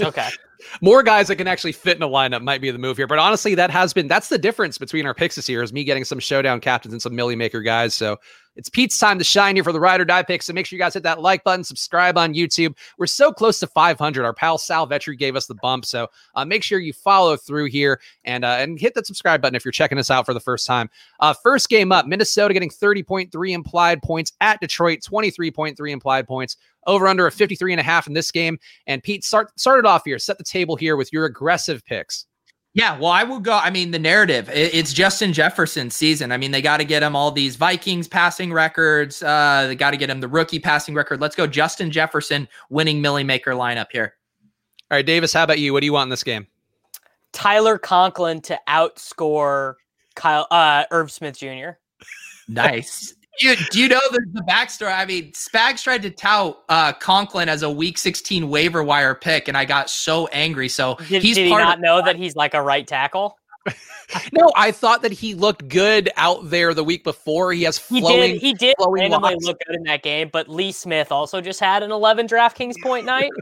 Okay. [laughs] More guys that can actually fit in a lineup might be the move here. But honestly, that has been that's the difference between our picks this year is me getting some showdown captains and some millie maker guys. So it's Pete's time to shine here for the ride or die pick. So make sure you guys hit that like button, subscribe on YouTube. We're so close to 500. Our pal Sal Vetri gave us the bump. So uh, make sure you follow through here and uh, and hit that subscribe button if you're checking us out for the first time. Uh, first game up, Minnesota getting 30.3 implied points at Detroit, 23.3 implied points. Over under a 53 and a half in this game. And Pete, start started off here. Set the table here with your aggressive picks. Yeah, well, I will go. I mean, the narrative, it's Justin Jefferson's season. I mean, they got to get him all these Vikings passing records. Uh, they got to get him the rookie passing record. Let's go, Justin Jefferson winning Millie Maker lineup here. All right, Davis, how about you? What do you want in this game? Tyler Conklin to outscore Kyle uh, Irv Smith Jr. Nice you, do you know the, the backstory? I mean, Spags tried to tout uh, Conklin as a Week 16 waiver wire pick, and I got so angry. So did, he's did he not know that he's like a right tackle? [laughs] no, I thought that he looked good out there the week before. He has flowing. He did. He did randomly look good in that game, but Lee Smith also just had an 11 DraftKings point night. [laughs]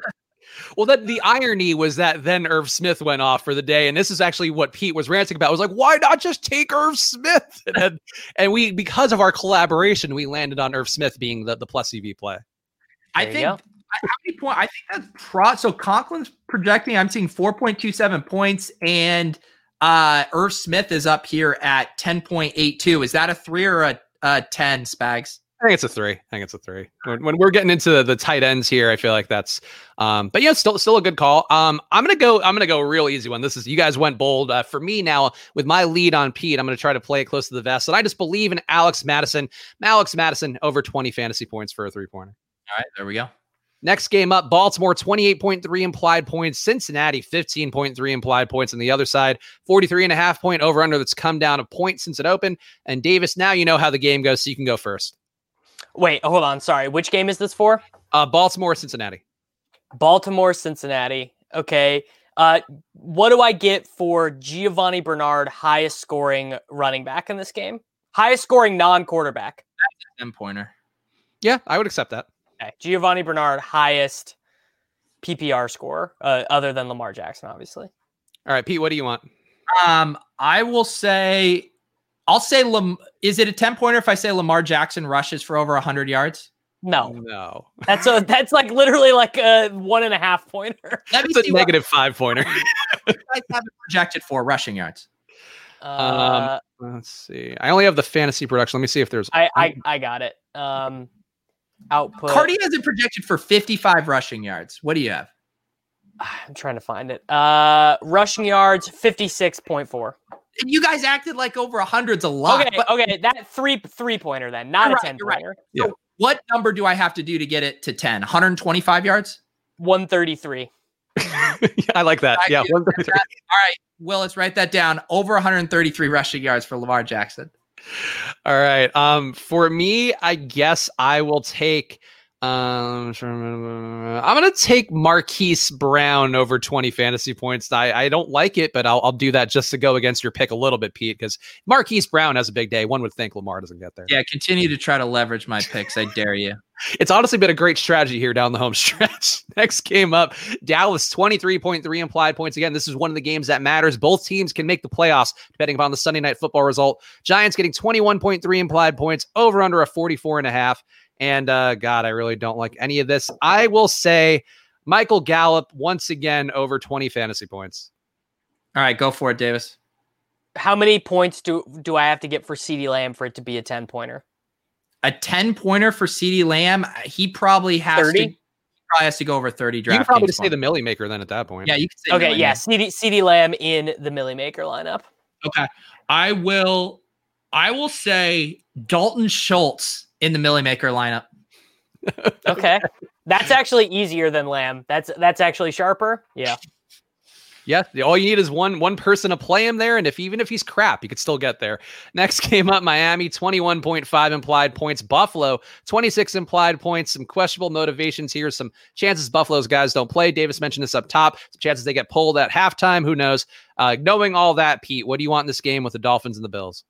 Well, that the irony was that then Irv Smith went off for the day, and this is actually what Pete was ranting about. I was like, why not just take Irv Smith? [laughs] And, and we, because of our collaboration, we landed on Irv Smith being the, the plus EV play. I think. How many points? I think that's pro. So Conklin's projecting. I'm seeing 4.27 points, and uh Irv Smith is up here at 10.82. Is that a three or a, a 10, Spags? I think it's a three. I think it's a three. When, when we're getting into the, the, tight ends here, I feel like that's. Um, but yeah, still still a good call. Um, I'm gonna go. I'm gonna go real easy one. This is you guys went bold. Uh, for me now with my lead on Pete, I'm gonna try to play it close to the vest. And I just believe in Alex Mattison. Alex Mattison over 20 fantasy points for a three pointer. All right, there we go. Next game up, Baltimore 28.3 implied points, Cincinnati 15.3 implied points on the other side, 43 and a half point over under that's come down a point since it opened. And Davis, now you know how the game goes, so you can go first. Wait, hold on. Sorry. Which game is this for? Uh, Baltimore, Cincinnati. Baltimore, Cincinnati. Okay. Uh, what do I get for Giovani Bernard, highest scoring running back in this game? Highest scoring non quarterback. That's 10 pointer. Yeah, I would accept that. Okay. Giovani Bernard, highest PPR score, uh, other than Lamar Jackson, obviously. All right, Pete, what do you want? Um, I will say I'll say Lam- is it a 10 pointer if I say Lamar Jackson rushes for over 100 yards? No, no. That's a that's like literally like a one and a half pointer. [laughs] That's a negative five pointer. [laughs] I have it projected for rushing yards. Uh, um, let's see. I only have the fantasy production. Let me see if there's. I I, I got it. Um, output. Cardi has it projected for 55 rushing yards. What do you have? [sighs] I'm trying to find it. Uh, rushing yards 56.4 you guys acted like over a hundred's a lot. Okay, but, okay, that three three pointer then, not a right, ten pointer. Right. Yeah. So what number do I have to do to get it to 10? 125 yards? 133. [laughs] I like that. I yeah, 133. That. All right, Will, let's write that down. Over 133 rushing yards for Lamar Jackson. All right. Um, for me, I guess I will take um, I'm gonna take Marquise Brown over 20 fantasy points. I, I don't like it, but I'll, I'll do that just to go against your pick a little bit, Pete, because Marquise Brown has a big day. One would think Lamar doesn't get there. Yeah, continue to try to leverage my picks. I dare you. [laughs] It's honestly been a great strategy here down the home [laughs] stretch. Next game up, Dallas 23.3 implied points. Again, this is one of the games that matters. Both teams can make the playoffs depending upon the Sunday night football result. Giants getting 21.3 implied points over under a 44 and a half. And uh, God, I really don't like any of this. I will say Michael Gallup once again over 20 fantasy points. All right, go for it, Davis. How many points do do I have to get for CeeDee Lamb for it to be a 10 pointer? A 10 pointer for CeeDee Lamb, he probably has 30? to probably has to go over 30 draft. You probably just say the Millie Maker then at that point. Yeah, you can say Okay, yeah, CD, CeeDee Lamb in the Millie Maker lineup. Okay. I will I will say Dalton Schultz in the Millie Maker lineup. [laughs] okay. That's actually easier than Lamb. That's that's actually sharper. Yeah. Yeah, all you need is one one person to play him there, and if even if he's crap, you could still get there. Next [laughs] game up, Miami, twenty one point five implied points. Buffalo, twenty six implied points. Some questionable motivations here. Some chances Buffalo's guys don't play. Davis mentioned this up top. Some chances they get pulled at halftime. Who knows? Uh, knowing all that, Pete, what do you want in this game with the Dolphins and the Bills?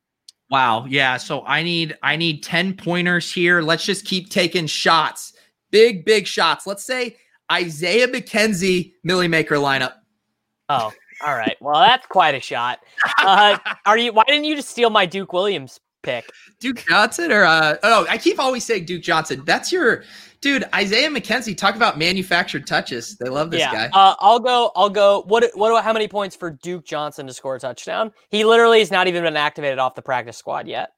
Wow. Yeah. So I need I need 10 pointers here. Let's just keep taking shots. Big, big shots. Let's say Isaiah McKenzie, Millie Maker lineup. Oh, all right. Well, that's quite a shot. Uh, [laughs] are you? Why didn't you just steal my Duke Williams pick? Duke Johnson or uh oh, I keep always saying Duke Johnson. That's your dude, Isaiah McKenzie. Talk about manufactured touches. They love this yeah. guy. Uh, I'll go. I'll go. What? What? How many points for Duke Johnson to score a touchdown? He literally has not even been activated off the practice squad yet.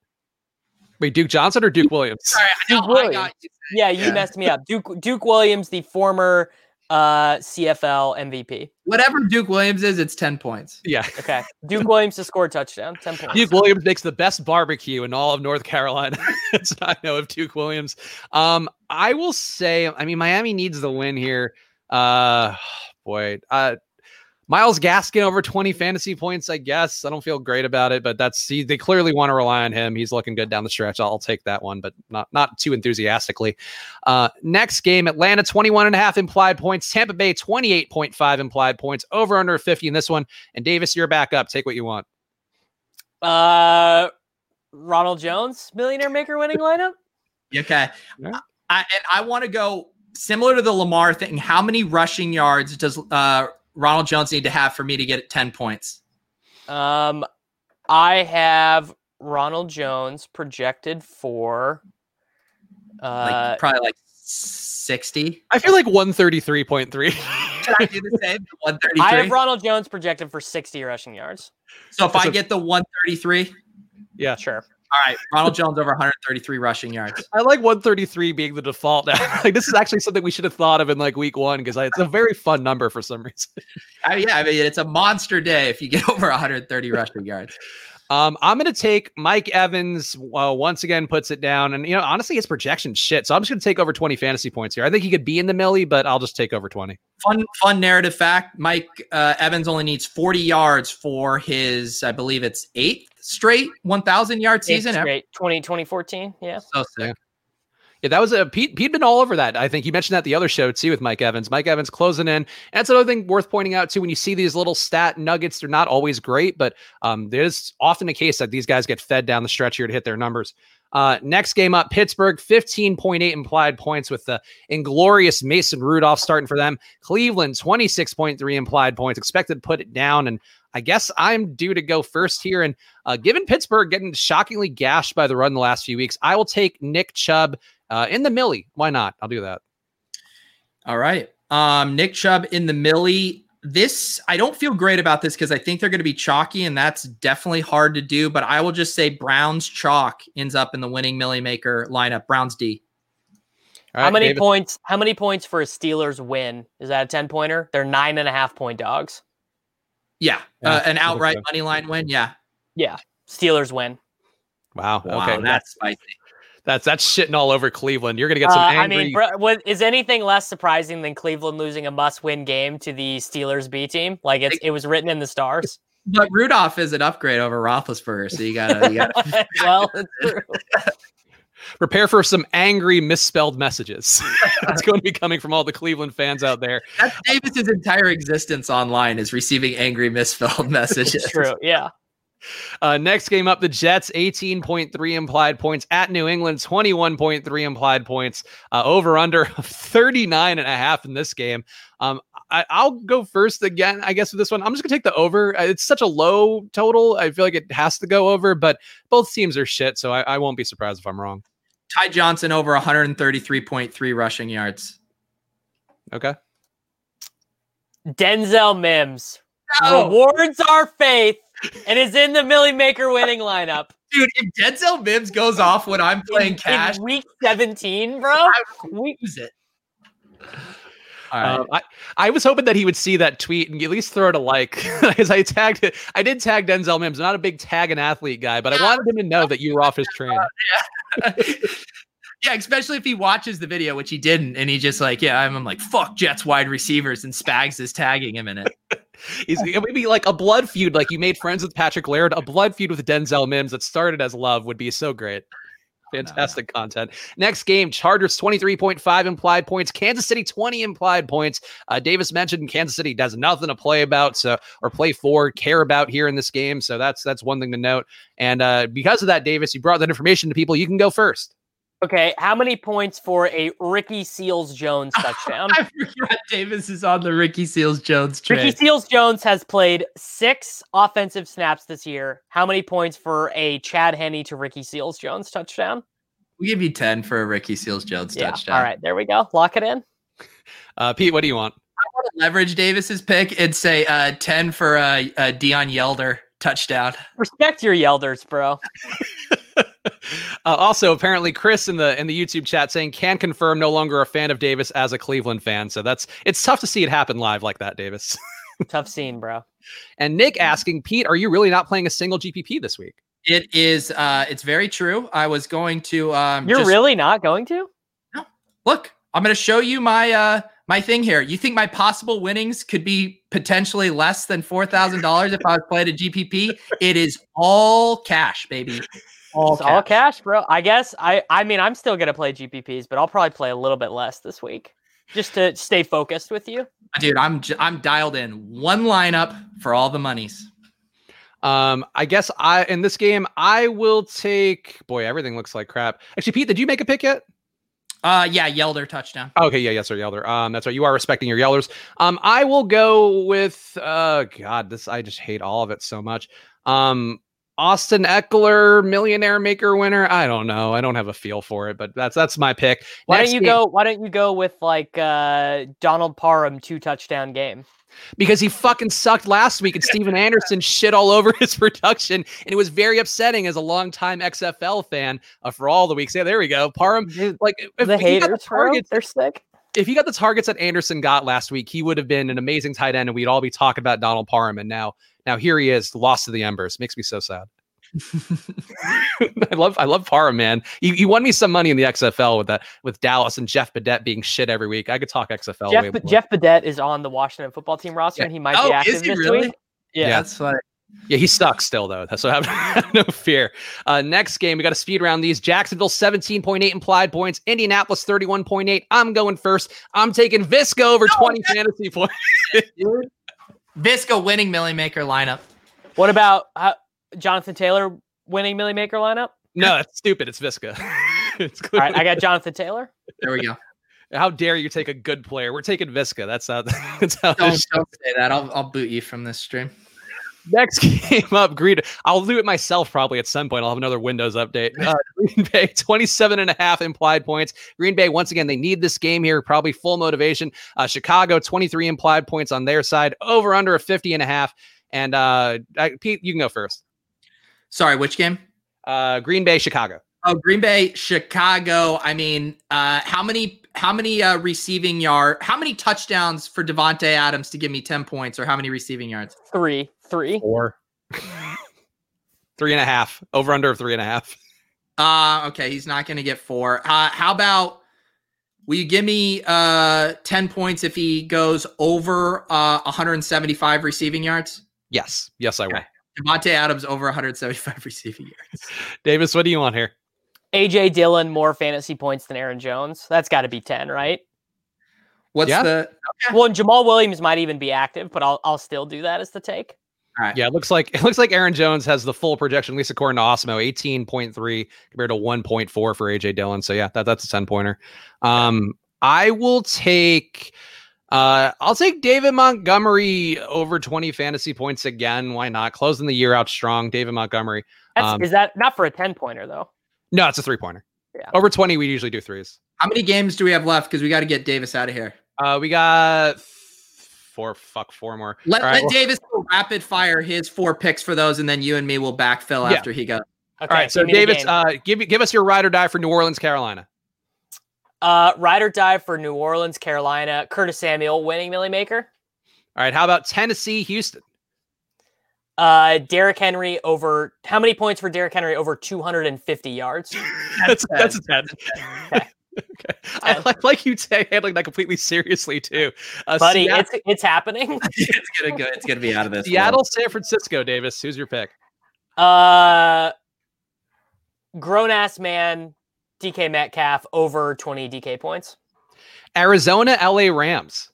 Wait, Duke Johnson or Duke Williams? Sorry, I know, Duke I Williams. got you. Yeah, you Yeah. messed me up. Duke Duke Williams, the former uh, CFL MVP. Whatever Duke Williams is, it's 10 points. Yeah. Okay, Duke Williams to score a touchdown, ten points. Duke Williams makes the best barbecue in all of North Carolina. [laughs] That's what I know of Duke Williams. Um, I will say, I mean, Miami needs the win here. Uh, [sighs] boy, uh, Myles Gaskin over 20 fantasy points, I guess. I don't feel great about it, but that's he, they clearly want to rely on him. He's looking good down the stretch. I'll take that one, but not not too enthusiastically. Uh, next game, Atlanta 21 and a half implied points, Tampa Bay 28.5 implied points, over under 50 in this one. And Davis, you're back up. Take what you want. Uh, Ronald Jones, millionaire maker winning lineup. [laughs] Okay. Yeah. I, and I want to go similar to the Lamar thing. How many rushing yards does uh, Ronald Jones need to have for me to get 10 points? Um, I have Ronald Jones projected for. uh, Like probably like 60. I feel like 133.3. [laughs] Can I do the same? [laughs] 133. I have Ronald Jones projected for 60 rushing yards. so if That's I a- get the 133, yeah. Sure. All right, Ronald Jones over 133 rushing yards. I like 133 being the default now. [laughs] like this is actually something we should have thought of in like week one because it's a very fun number for some reason. [laughs] I yeah, I mean it's a monster day if you get [laughs] over 130 rushing yards. Um, I'm gonna take Mike Evans. Uh, once again, puts it down, and you know, honestly, his projection shit. So I'm just gonna take over 20 fantasy points here. I think he could be in the millie, but I'll just take over 20. Fun fun narrative fact: Mike uh, Evans only needs 40 yards for his, I believe it's eighth straight 1,000 yard season. Straight 20, 2014. Yeah. So sick. Yeah, that was a Pete. Pete been all over that. I think you mentioned that the other show too with Mike Evans. Mike Evans closing in. And that's another thing worth pointing out too. When you see these little stat nuggets, they're not always great, but um, there's often a case that these guys get fed down the stretch here to hit their numbers. Uh, next game up, Pittsburgh, 15.8 implied points with the inglorious Mason Rudolph starting for them. Cleveland, 26.3 implied points. Expected to put it down. And I guess I'm due to go first here. And uh, given Pittsburgh getting shockingly gashed by the run the last few weeks, I will take Nick Chubb uh, in the millie. Why not? I'll do that. All right. Um, Nick Chubb in the millie. This I don't feel great about this because I think they're going to be chalky, and that's definitely hard to do. But I will just say Browns chalk ends up in the winning millie maker lineup. Browns D. All how many David. points? How many points for a Steelers win? Is that a 10 pointer? They're nine and a half point dogs. Yeah, Yeah, uh, an outright money line win. Yeah. Yeah. Steelers win. Wow. Wow, okay. that's spicy. That's that's shitting all over Cleveland. You're gonna get some Uh, angry. I mean, bro, what, is anything less surprising than Cleveland losing a must-win game to the Steelers B team? Like it's it was written in the stars. But Rudolph is an upgrade over Roethlisberger, so you gotta, you gotta [laughs] well, [laughs] true. prepare for some angry misspelled messages. it's going to be coming from all the Cleveland fans out there. That's Davis's entire existence online is receiving angry misspelled [laughs] messages. It's true. Yeah. [laughs] Uh, next game up, the Jets, 18.3 implied points at New England, 21.3 implied points, uh, over under [laughs] 39 and a half in this game. Um, I, I'll go first again, I guess, with this one. I'm just going to take the over. Uh, It's such a low total. I feel like it has to go over, but both teams are shit, so I, I won't be surprised if I'm wrong. Ty Johnson over 133.3 rushing yards. Okay. Denzel Mims No! rewards our faith and is in the Millie Maker winning lineup. Dude, if Denzel Mims goes off when I'm playing in, cash, in week 17, bro. I We, lose it. All right. Um, I, I was hoping that he would see that tweet and at least throw it a like [laughs] because I tagged it. I did tag Denzel Mims. I'm not a big tag an athlete guy, but I wanted him to know that you were off his train. [laughs] [laughs] yeah, especially if he watches the video, which he didn't, and he just like, yeah, I'm, I'm like, fuck Jets wide receivers, and Spags is tagging him in it. He's it would be like a blood feud, like you made friends with Patrick Laird. A blood feud with Denzel Mims that started as love would be so great. Fantastic content. Next game, Chargers 23.5 implied points, Kansas City 20 implied points. Uh, Davis mentioned Kansas City does nothing to play about, so or play for, care about here in this game. So that's that's one thing to note. And uh, because of that, Davis, you brought that information to people. You can go first. Okay, how many points for a Ricky Seals Jones [laughs] touchdown? I forgot Davis is on the Ricky Seals Jones train. Ricky Seals Jones has played six offensive snaps this year. How many points for a Chad Henne to Ricky Seals Jones touchdown? we give you 10 for a Ricky Seals Jones Yeah. touchdown. All right, there we go. Lock it in. Uh, Pete, what do you want? I want to leverage Davis's pick and say uh, 10 for a, a Deon Yelder touchdown. Respect your Yelders, bro. [laughs] uh, also, apparently, Chris in the in the YouTube chat saying can confirm no longer a fan of Davis as a Cleveland fan. So that's it's tough to see it happen live like that, Davis. [laughs] Tough scene, bro. and Nick asking Pete, are you really not playing a single GPP this week? It is uh it's very true. I was going to um You're just- really not going to? No. look, I'm gonna show you my uh my thing here. You think my possible winnings could be potentially less than four thousand dollars if I was playing a GPP? It is all cash, baby. All It's all cash, bro. I guess I I mean I'm still gonna play GPPs, but I'll probably play a little bit less this week. Just to stay focused with you. Dude, I'm j- I'm dialed in. One lineup for all the monies. Um, I guess I in this game I will take. Boy, everything looks like crap. Actually, Pete, did you make a pick yet? Uh yeah, Yelder touchdown. Okay, yeah, yes, sir, Yelder. Um, that's right. You are respecting your Yelders. Um, I will go with. Uh, God, this I just hate all of it so much. Um, Austin Ekeler, millionaire maker winner. I don't know. I don't have a feel for it, but that's that's my pick. Why Next don't you game- go why don't you go with like uh Donald Parham two touchdown game? because he fucking sucked last week and Stephen Anderson shit all over [laughs] his production. And it was very upsetting as a longtime XFL fan uh, for all the weeks. Yeah, there we go. Parham, Dude, like if the he got haters, bro, targets, they're sick. if he got the targets that Anderson got last week, he would have been an amazing tight end and we'd all be talking about Donald Parham. And now, now here he is, lost to the embers. Makes me so sad. I love, I love Parham, man. You, you won me some money in the XFL with that, with Dallas and Jeff Badet being shit every week. I could talk XFL. Jeff way Jeff Badet is on the Washington football team roster Yeah. and he might Oh, be is active he this really? week. Yeah. Yeah. That's funny. Yeah, he sucks still though. So have, [laughs] have no fear. Uh, next game, we got to speed around these. Jacksonville 17.8 implied points. Indianapolis 31.8. I'm going first. I'm taking Visco over 20 fantasy points. [laughs] Visco winning Millie Maker lineup. What about uh, Jonathan Taylor winning Millie Maker lineup? No, that's stupid. It's Viska. [laughs] it's All right, I got Jonathan Taylor. There we go. How dare you take a good player? We're taking Viska. That's how. [laughs] That's how. Don't, don't say that. I'll, I'll boot you from this stream. Next [laughs] game up, Green. I'll do it myself probably at some point. I'll have another Windows update. Uh, [laughs] Green Bay 27 and a half implied points. Green Bay, once again, they need this game here. Probably full motivation. Uh, Chicago 23 implied points on their side. Over under a 50 and a half. And uh, I, Pete, you can go first. Sorry, which game? Uh, Green Bay, Chicago. Oh, Green Bay, Chicago. I mean, uh, how many how many uh, receiving yard? How many touchdowns for Davante Adams to give me ten points, or how many receiving yards? Three. Three. Four. [laughs] three and a half. Over under of three and a half. Uh, okay, he's not going to get four. Uh, how about will you give me uh ten points if he goes over uh 175 receiving yards? Yes. Yes, I will. Okay. Davante Adams over 175 [laughs] receiving yards. Davis, what do you want here? AJ Dillon more fantasy points than Aaron Jones. That's got to be 10, right? What's Yeah. the Well, and Jamaal Williams might even be active, but I'll I'll still do that as the take. Yeah, it looks like [laughs] it looks like Aaron Jones has the full projection, at least according to Osmo, eighteen point three compared to one point four for AJ Dillon. So yeah, that, that's a ten pointer. Um, I will take. Uh, I'll take David Montgomery over twenty fantasy points again. Why not? Closing the year out strong, David Montgomery. That's, Um, is that not for a 10 pointer though? No, it's a three pointer. Yeah. Over twenty, we usually do threes. How many games do we have left? Because we got to get Davis out of here. Uh, we got four. Fuck, four more. Let, All right, let well- Davis rapid fire his four picks for those, and then you and me will backfill Yeah. after he goes. Okay, All right, so give me the David, game. uh, give give us your ride or die for New Orleans, Carolina. Uh, ride or die for New Orleans, Carolina. Curtis Samuel winning Millie Maker. All right, how about Tennessee, Houston? Uh, Derrick Henry over how many points for Derrick Henry over 250 yards? [laughs] That's that's a [laughs] ten. [laughs] Okay. Okay. [laughs] I like, like you say handling that completely seriously too. Uh, Buddy, Seattle, it's it's happening. [laughs] [laughs] it's gonna go. It's gonna be out of this. Seattle, San Francisco. Davis, who's your pick? Uh, grown ass man, DK Metcalf over 20 DK points. Arizona, LA Rams.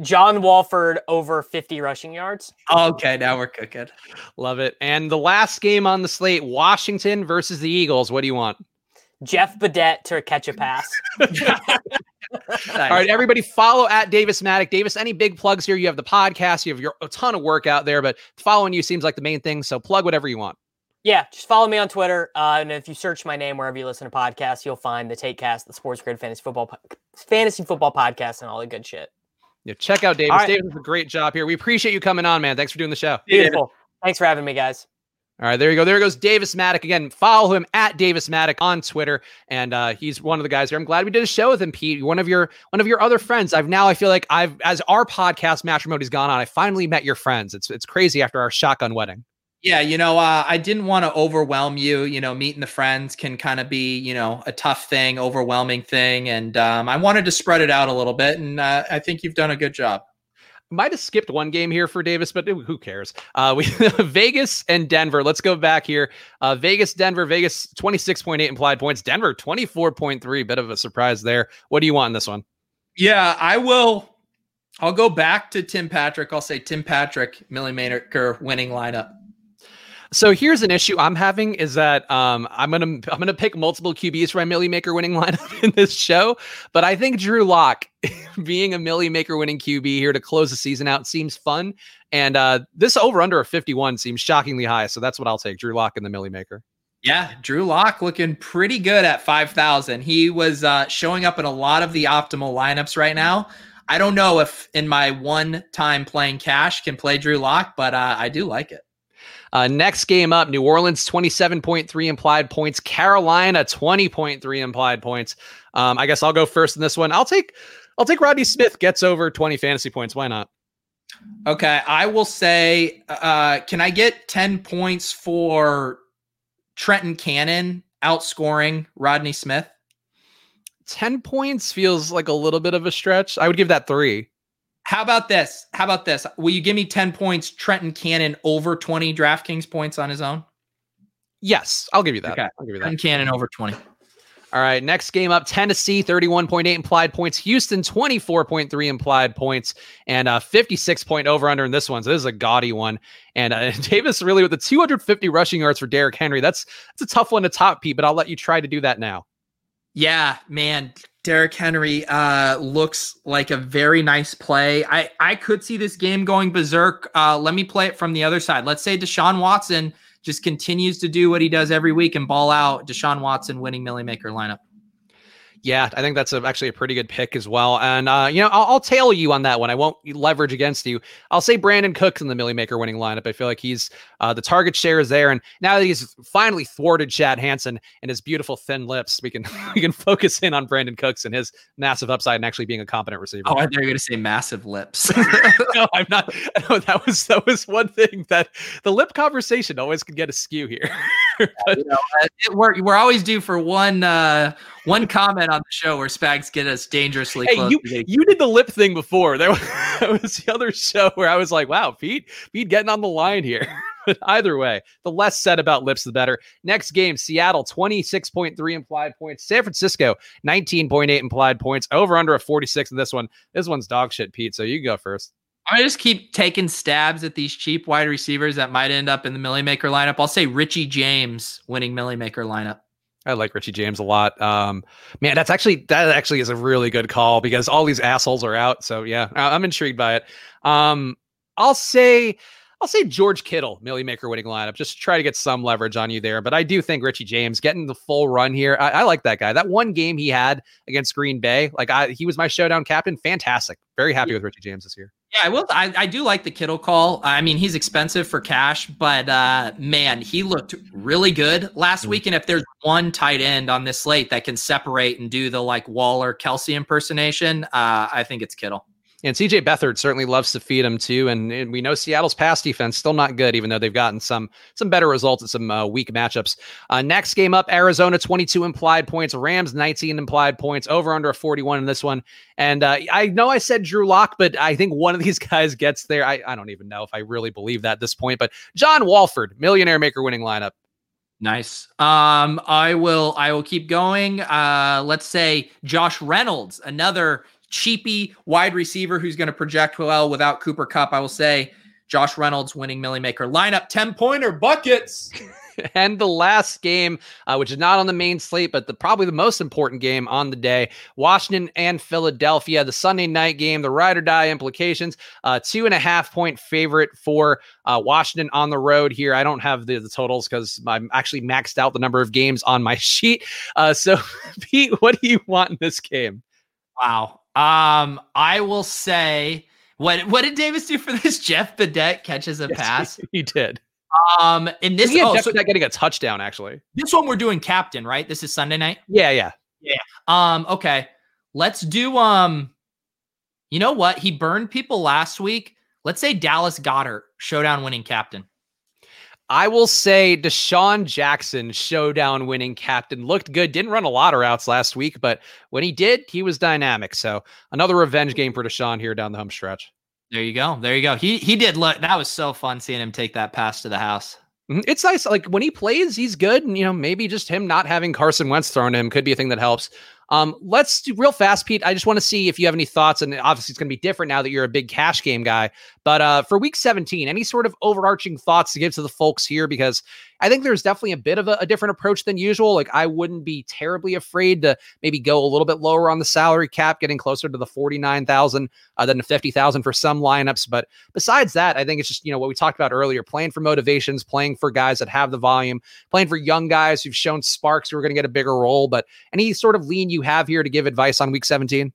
John Wolford over 50 rushing yards. Okay, now we're cooking. Love it. And the last game on the slate, Washington versus the Eagles. What do you want? Jeff Badet to catch a pass. [laughs] All right, everybody follow at Davis Mattek. Davis, any big plugs here? You have the podcast, you have your a ton of work out there, but following you seems like the main thing. So plug whatever you want. Yeah, just follow me on Twitter. Uh, and if you search my name wherever you listen to podcasts, you'll find the Takecast, the Sports Grid Fantasy Football Fantasy Football Podcast, and all the good shit. Yeah, check out Davis. Right. Davis does a great job here. We appreciate you coming on, man. Thanks for doing the show. Beautiful. Thanks for having me, guys. All right, there you go. There goes Davis Mattek again. Follow him at Davis Mattek on Twitter, and uh, he's one of the guys here. I'm glad we did a show with him, Pete. One of your one of your other friends. I've now I feel like I've as our podcast Matrimony has gone on. I finally met your friends. It's it's crazy after our shotgun wedding. Yeah, you know, uh, I didn't want to overwhelm you. You know, meeting the friends can kind of be, you know, a tough thing, overwhelming thing, and um, I wanted to spread it out a little bit, and uh, I think you've done a good job might have skipped one game here for Davis, but who cares? Uh, we [laughs] Vegas and Denver. Let's go back here. Uh, Vegas, Denver, Vegas 26.8 implied points. Denver 24.3. Bit of a surprise there. What do you want in this one? Yeah, I will. I'll go back to Tim Patrick. I'll say Tim Patrick, Millie Maker winning lineup. So here's an issue I'm having is that um, I'm gonna I'm gonna pick multiple QBs for my Millie Maker winning [laughs] lineup in this show, but I think Drew Lock [laughs] being a Millie Maker winning QB here to close the season out seems fun, and uh, this over under a 51 seems shockingly high. So that's what I'll take. Drew Lock and the Millie Maker. Yeah, Drew Lock looking pretty good at 5,000. He was uh, showing up in a lot of the optimal lineups right now. I don't know if in my one time playing cash can play Drew Lock, but uh, I do like it. Uh, next game up, New Orleans 27.3 implied points, Carolina 20.3 implied points. Um, I guess I'll go first in this one. I'll take I'll take Rodney Smith gets over 20 fantasy points. Why not? Okay, I will say, uh, can I get 10 points for Trenton Cannon outscoring Rodney Smith? 10 points feels like a little bit of a stretch. I would give that three. How about this? How about this? Will you give me 10 points, Trenton Cannon over 20 DraftKings points on his own? Yes, I'll give you that. Okay. I'll give you that. Trenton Cannon over 20. All right, next game up Tennessee 31.8 implied points, Houston 24.3 implied points, and uh, 56 point over under in this one. So this is a gaudy one. And uh, [laughs] Davis really with the 250 rushing yards for Derrick Henry. That's that's a tough one to top, Pete, but I'll let you try to do that now. Yeah, man. Derrick Henry uh, looks like a very nice play. I, I could see this game going berserk. Uh, let me play it from the other side. Let's say Deshaun Watson just continues to do what he does every week and ball out. Deshaun Watson winning Millie Maker lineup. Yeah, I think that's a, actually a pretty good pick as well. And, uh, you know, I'll, I'll, tail you on that one. I won't leverage against you. I'll say Brandin Cooks in the Millie Maker winning lineup. I feel like he's uh, the target share is there. And now that he's finally thwarted Chad Hansen and his beautiful thin lips, we can [laughs] we can focus in on Brandin Cooks and his massive upside and actually being a competent receiver. Oh, I thought you were going to say massive lips. [laughs] [laughs] no, I'm not. No, that was that was one thing that the lip conversation always can get askew here. but, you know, it, we're, we're always due for one uh, one comment on the show where Spags get us dangerously hey, close. You, you did the lip thing before. There [laughs] was, that was the other show where I was like, wow, Pete, Pete getting on the line here. [laughs] but either way, the less said about lips, the better. Next game, Seattle, 26.3 implied points. San Francisco, 19.8 implied points. Over under a 46 in this one. This one's dog shit, Pete. So you go first. I just keep taking stabs at these cheap wide receivers that might end up in the Millie Maker lineup. I'll say Richie James winning Millie Maker lineup. I like Richie James a lot. Um, man, that's actually that actually is a really good call because all these assholes are out. So yeah, I'm intrigued by it. Um, I'll say I'll say George Kittle, Millie Maker winning lineup, just to try to get some leverage on you there. But I do think Richie James getting the full run here. I, I like that guy. That one game he had against Green Bay, like I, he was my showdown captain. Fantastic. Very happy with Richie James this year. Yeah, I will. I, I do like the Kittle call. I mean, he's expensive for cash, but uh, man, he looked really good last mm-hmm. week. And if there's one tight end on this slate that can separate and do the like Waller Kelce impersonation, uh, I think it's Kittle. And CJ Beathard certainly loves to feed him too. And, and, we know Seattle's pass defense still not good, even though they've gotten some some better results in some uh, weak matchups. Uh, next game up, Arizona 22 implied points, Rams 19 implied points, over under a 41 in this one. And uh, I know I said Drew Lock, but I think one of [laughs] these guys gets there. I, I don't even know if I really believe that at this point. But John Wolford, millionaire maker winning lineup. Nice. Um, I will I will keep going. Uh, let's say Josh Reynolds, another cheapy wide receiver who's going to project well without Cooper Kupp. I will say Josh Reynolds winning Millie Maker lineup 10 pointer buckets. [laughs] and the last game, uh, which is not on the main slate, but the probably the most important game on the day, Washington and Philadelphia, the Sunday night game, the ride or die implications. Uh, two and a half point favorite for uh, Washington on the road here. I don't have the, the totals because I'm actually maxed out the number of games on my [laughs] sheet. Uh, so, [laughs] Pete, what do you want in this game? Wow. Um, I will say. What what did Davis do for this? [laughs] Jeff Badet catches a yes, pass. He, [laughs] he did. Um, in this, oh, so, getting a touchdown actually. This one we're doing captain, right? This is Sunday night. Yeah, yeah, yeah. Um, okay, let's do. Um, you know what? He burned people last week. Let's say Dallas Goedert showdown winning captain. I will say DeSean Jackson, showdown winning captain, looked good. Didn't run a lot of routes last week, but when he did, he was dynamic. So another revenge game for DeSean here down the home stretch. There you go. There you go. He he did look. That was so fun seeing him take that pass to the house. Mm-hmm. It's nice. Like when he plays, he's good. And, you know, maybe just him not having Carson Wentz thrown to him could be a thing that helps. Um, let's do real fast, Pete. I just want to see if you have any thoughts, and obviously it's going to be different now that you're a big cash game guy. But uh, for Week 17, any sort of overarching thoughts to give to the folks here? Because I think there's definitely a bit of a, a, different approach than usual. Like I wouldn't be terribly afraid to maybe go a little bit lower on the salary cap, getting closer to the 49,000 uh, than the 50,000 for some lineups. But besides that, I think it's just, you know, what we talked about earlier, playing for motivations, playing for guys that have the volume, playing for young guys who've shown sparks who are going to get a bigger role. But any sort of lean you have here to give advice on week 17?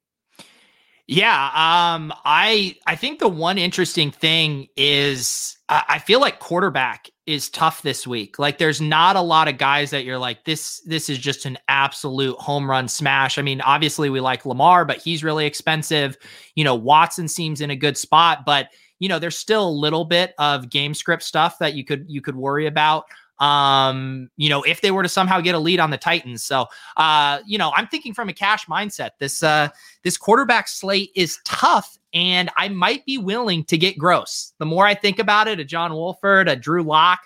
Yeah, um, I I think the one interesting thing is I feel like quarterback is tough this week. Like there's not a lot of guys that you're like this this is just an absolute home run smash. I mean, obviously we like Lamar, but he's really expensive. You know, Watson seems in a good spot, but you know, there's still a little bit of game script stuff that you could you could worry about um, you know, if they were to somehow get a lead on the Titans. So, uh, you know, I'm thinking from a cash mindset. This uh, this quarterback slate is tough, and I might be willing to get gross. The more I think about it, a John Wolford, a Drew Lock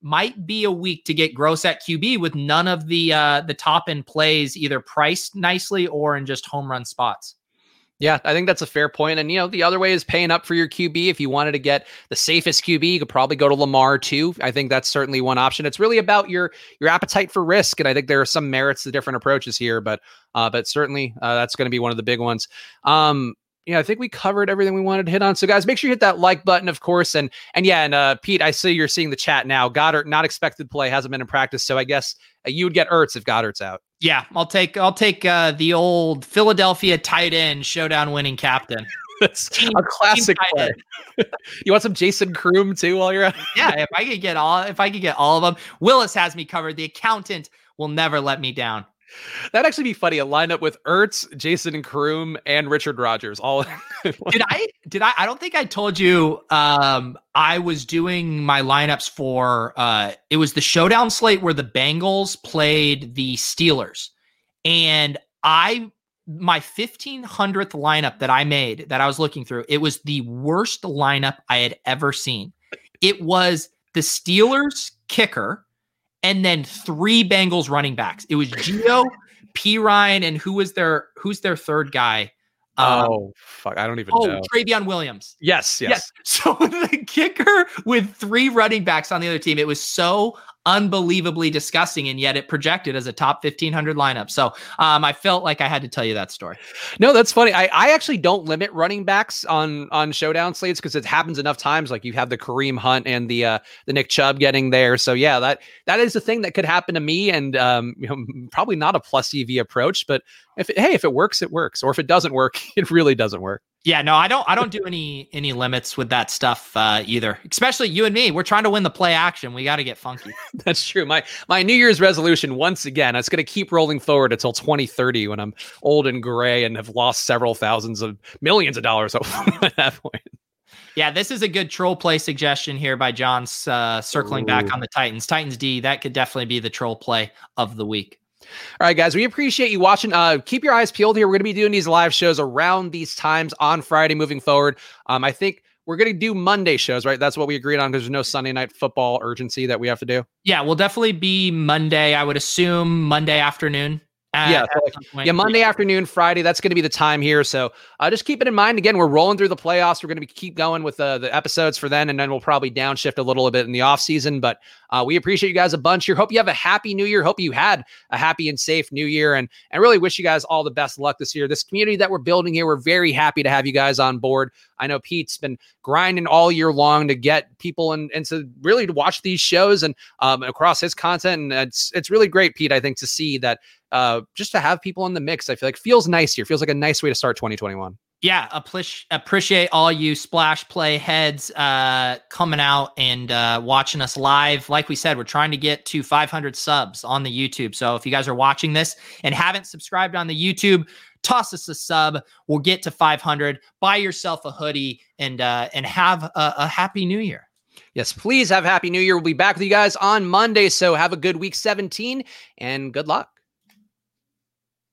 might be a week to get gross at QB with none of the uh, the top end plays either priced nicely or in just home run spots. Yeah, I think that's a fair point. And you know, the other way is paying up for your QB. If you wanted to get the safest QB, you could probably go to Lamar too. I think that's certainly one option. It's really about your your appetite for risk, and I think there are some merits to different approaches here. But uh, but certainly uh, that's going to be one of the big ones. Um, yeah, I think we covered everything we wanted to hit on. So, guys, make sure you hit that like button, of course. And and yeah, and uh, Pete, I see you're seeing the chat now. Goedert not expected play, hasn't been in practice. So I guess uh, you would get Ertz if Goedert's out. Yeah, I'll take I'll take uh, the old Philadelphia tight end showdown winning captain. [laughs] That's team, a classic play. [laughs] you want some Jason Croom too while you're at? yeah, if I could get all if I could get all of them. Willis has me covered. The accountant will never let me down. That'd actually be funny. A lineup with Ertz, Jason and Croom, and Richard Rodgers. All [laughs] did I did I I don't think I told you um I was doing my lineups for uh it was the showdown slate where the Bengals played the Steelers. And I my 1500th lineup that I made that I was looking through, it was the worst lineup I had ever seen. It was the Steelers kicker and then three Bengals running backs. It was Gio, Ryan, and who was their who's their third guy? Um, oh fuck! I don't even oh, know. Trayveon Williams. Yes, yes, yes. [laughs] So the kicker with three running backs on the other team, it was so unbelievably disgusting, and yet it projected as a top 1500 lineup. So um, I felt like I had to tell you that story. No, that's funny. I, I actually don't limit running backs on on showdown slates because it happens enough times. Like you have the Kareem Hunt and the uh, the Nick Chubb getting there. So yeah, that that is a thing that could happen to me, and um, [laughs] you know, probably not a plus EV approach, but if it, hey, if it works, it works, or if it doesn't work, [laughs] it really doesn't work. Yeah, no, I don't. I don't do any any limits with that stuff uh, either. Especially you and me. We're trying to win the play action. We got to get funky. [laughs] That's true. My my New Year's resolution once again. It's going to keep rolling forward until 2030 when I'm old and gray and have lost several thousands of millions of dollars [laughs] at that point. Yeah, this is a good troll play suggestion here by John's uh, circling Ooh. back on the Titans. Titans D. That could definitely be the troll play of the week. All right, guys, we appreciate you watching. Uh, keep your eyes peeled here. We're going to be doing these live shows around these times on Friday moving forward. Um, I think we're going to do Monday shows, right? That's what we agreed on because there's no Sunday night football urgency that we have to do. Yeah, we'll definitely be Monday. I would assume Monday afternoon yeah, so, yeah. Monday afternoon, Friday. That's going to be the time here. So uh, just keep it in mind. Again, we're rolling through the playoffs. We're going to keep going with uh, the episodes for then, and then we'll probably downshift a little bit in the off season. But uh, we appreciate you guys a bunch here. Hope you have a happy New Year. Hope you had a happy and safe New Year, and and really wish you guys all the best luck this year. This community that we're building here, we're very happy to have you guys on board. I know Pete's been grinding all year long to get people and and to really to watch these shows and um, across his content, and it's it's really great, Pete. I think to see that uh, just to have people in the mix, I feel like feels nice here. Feels like a nice way to start 2021 yeah appreciate all you splash play heads uh, coming out and uh, watching us live like we said we're trying to get to 500 subs on the youtube so if you guys are watching this and haven't subscribed on the youtube toss us a sub we'll get to 500 buy yourself a hoodie and uh, and have a, a happy new year Yes, please have happy new year. We'll be back with you guys on Monday. So have a good week 17 and good luck.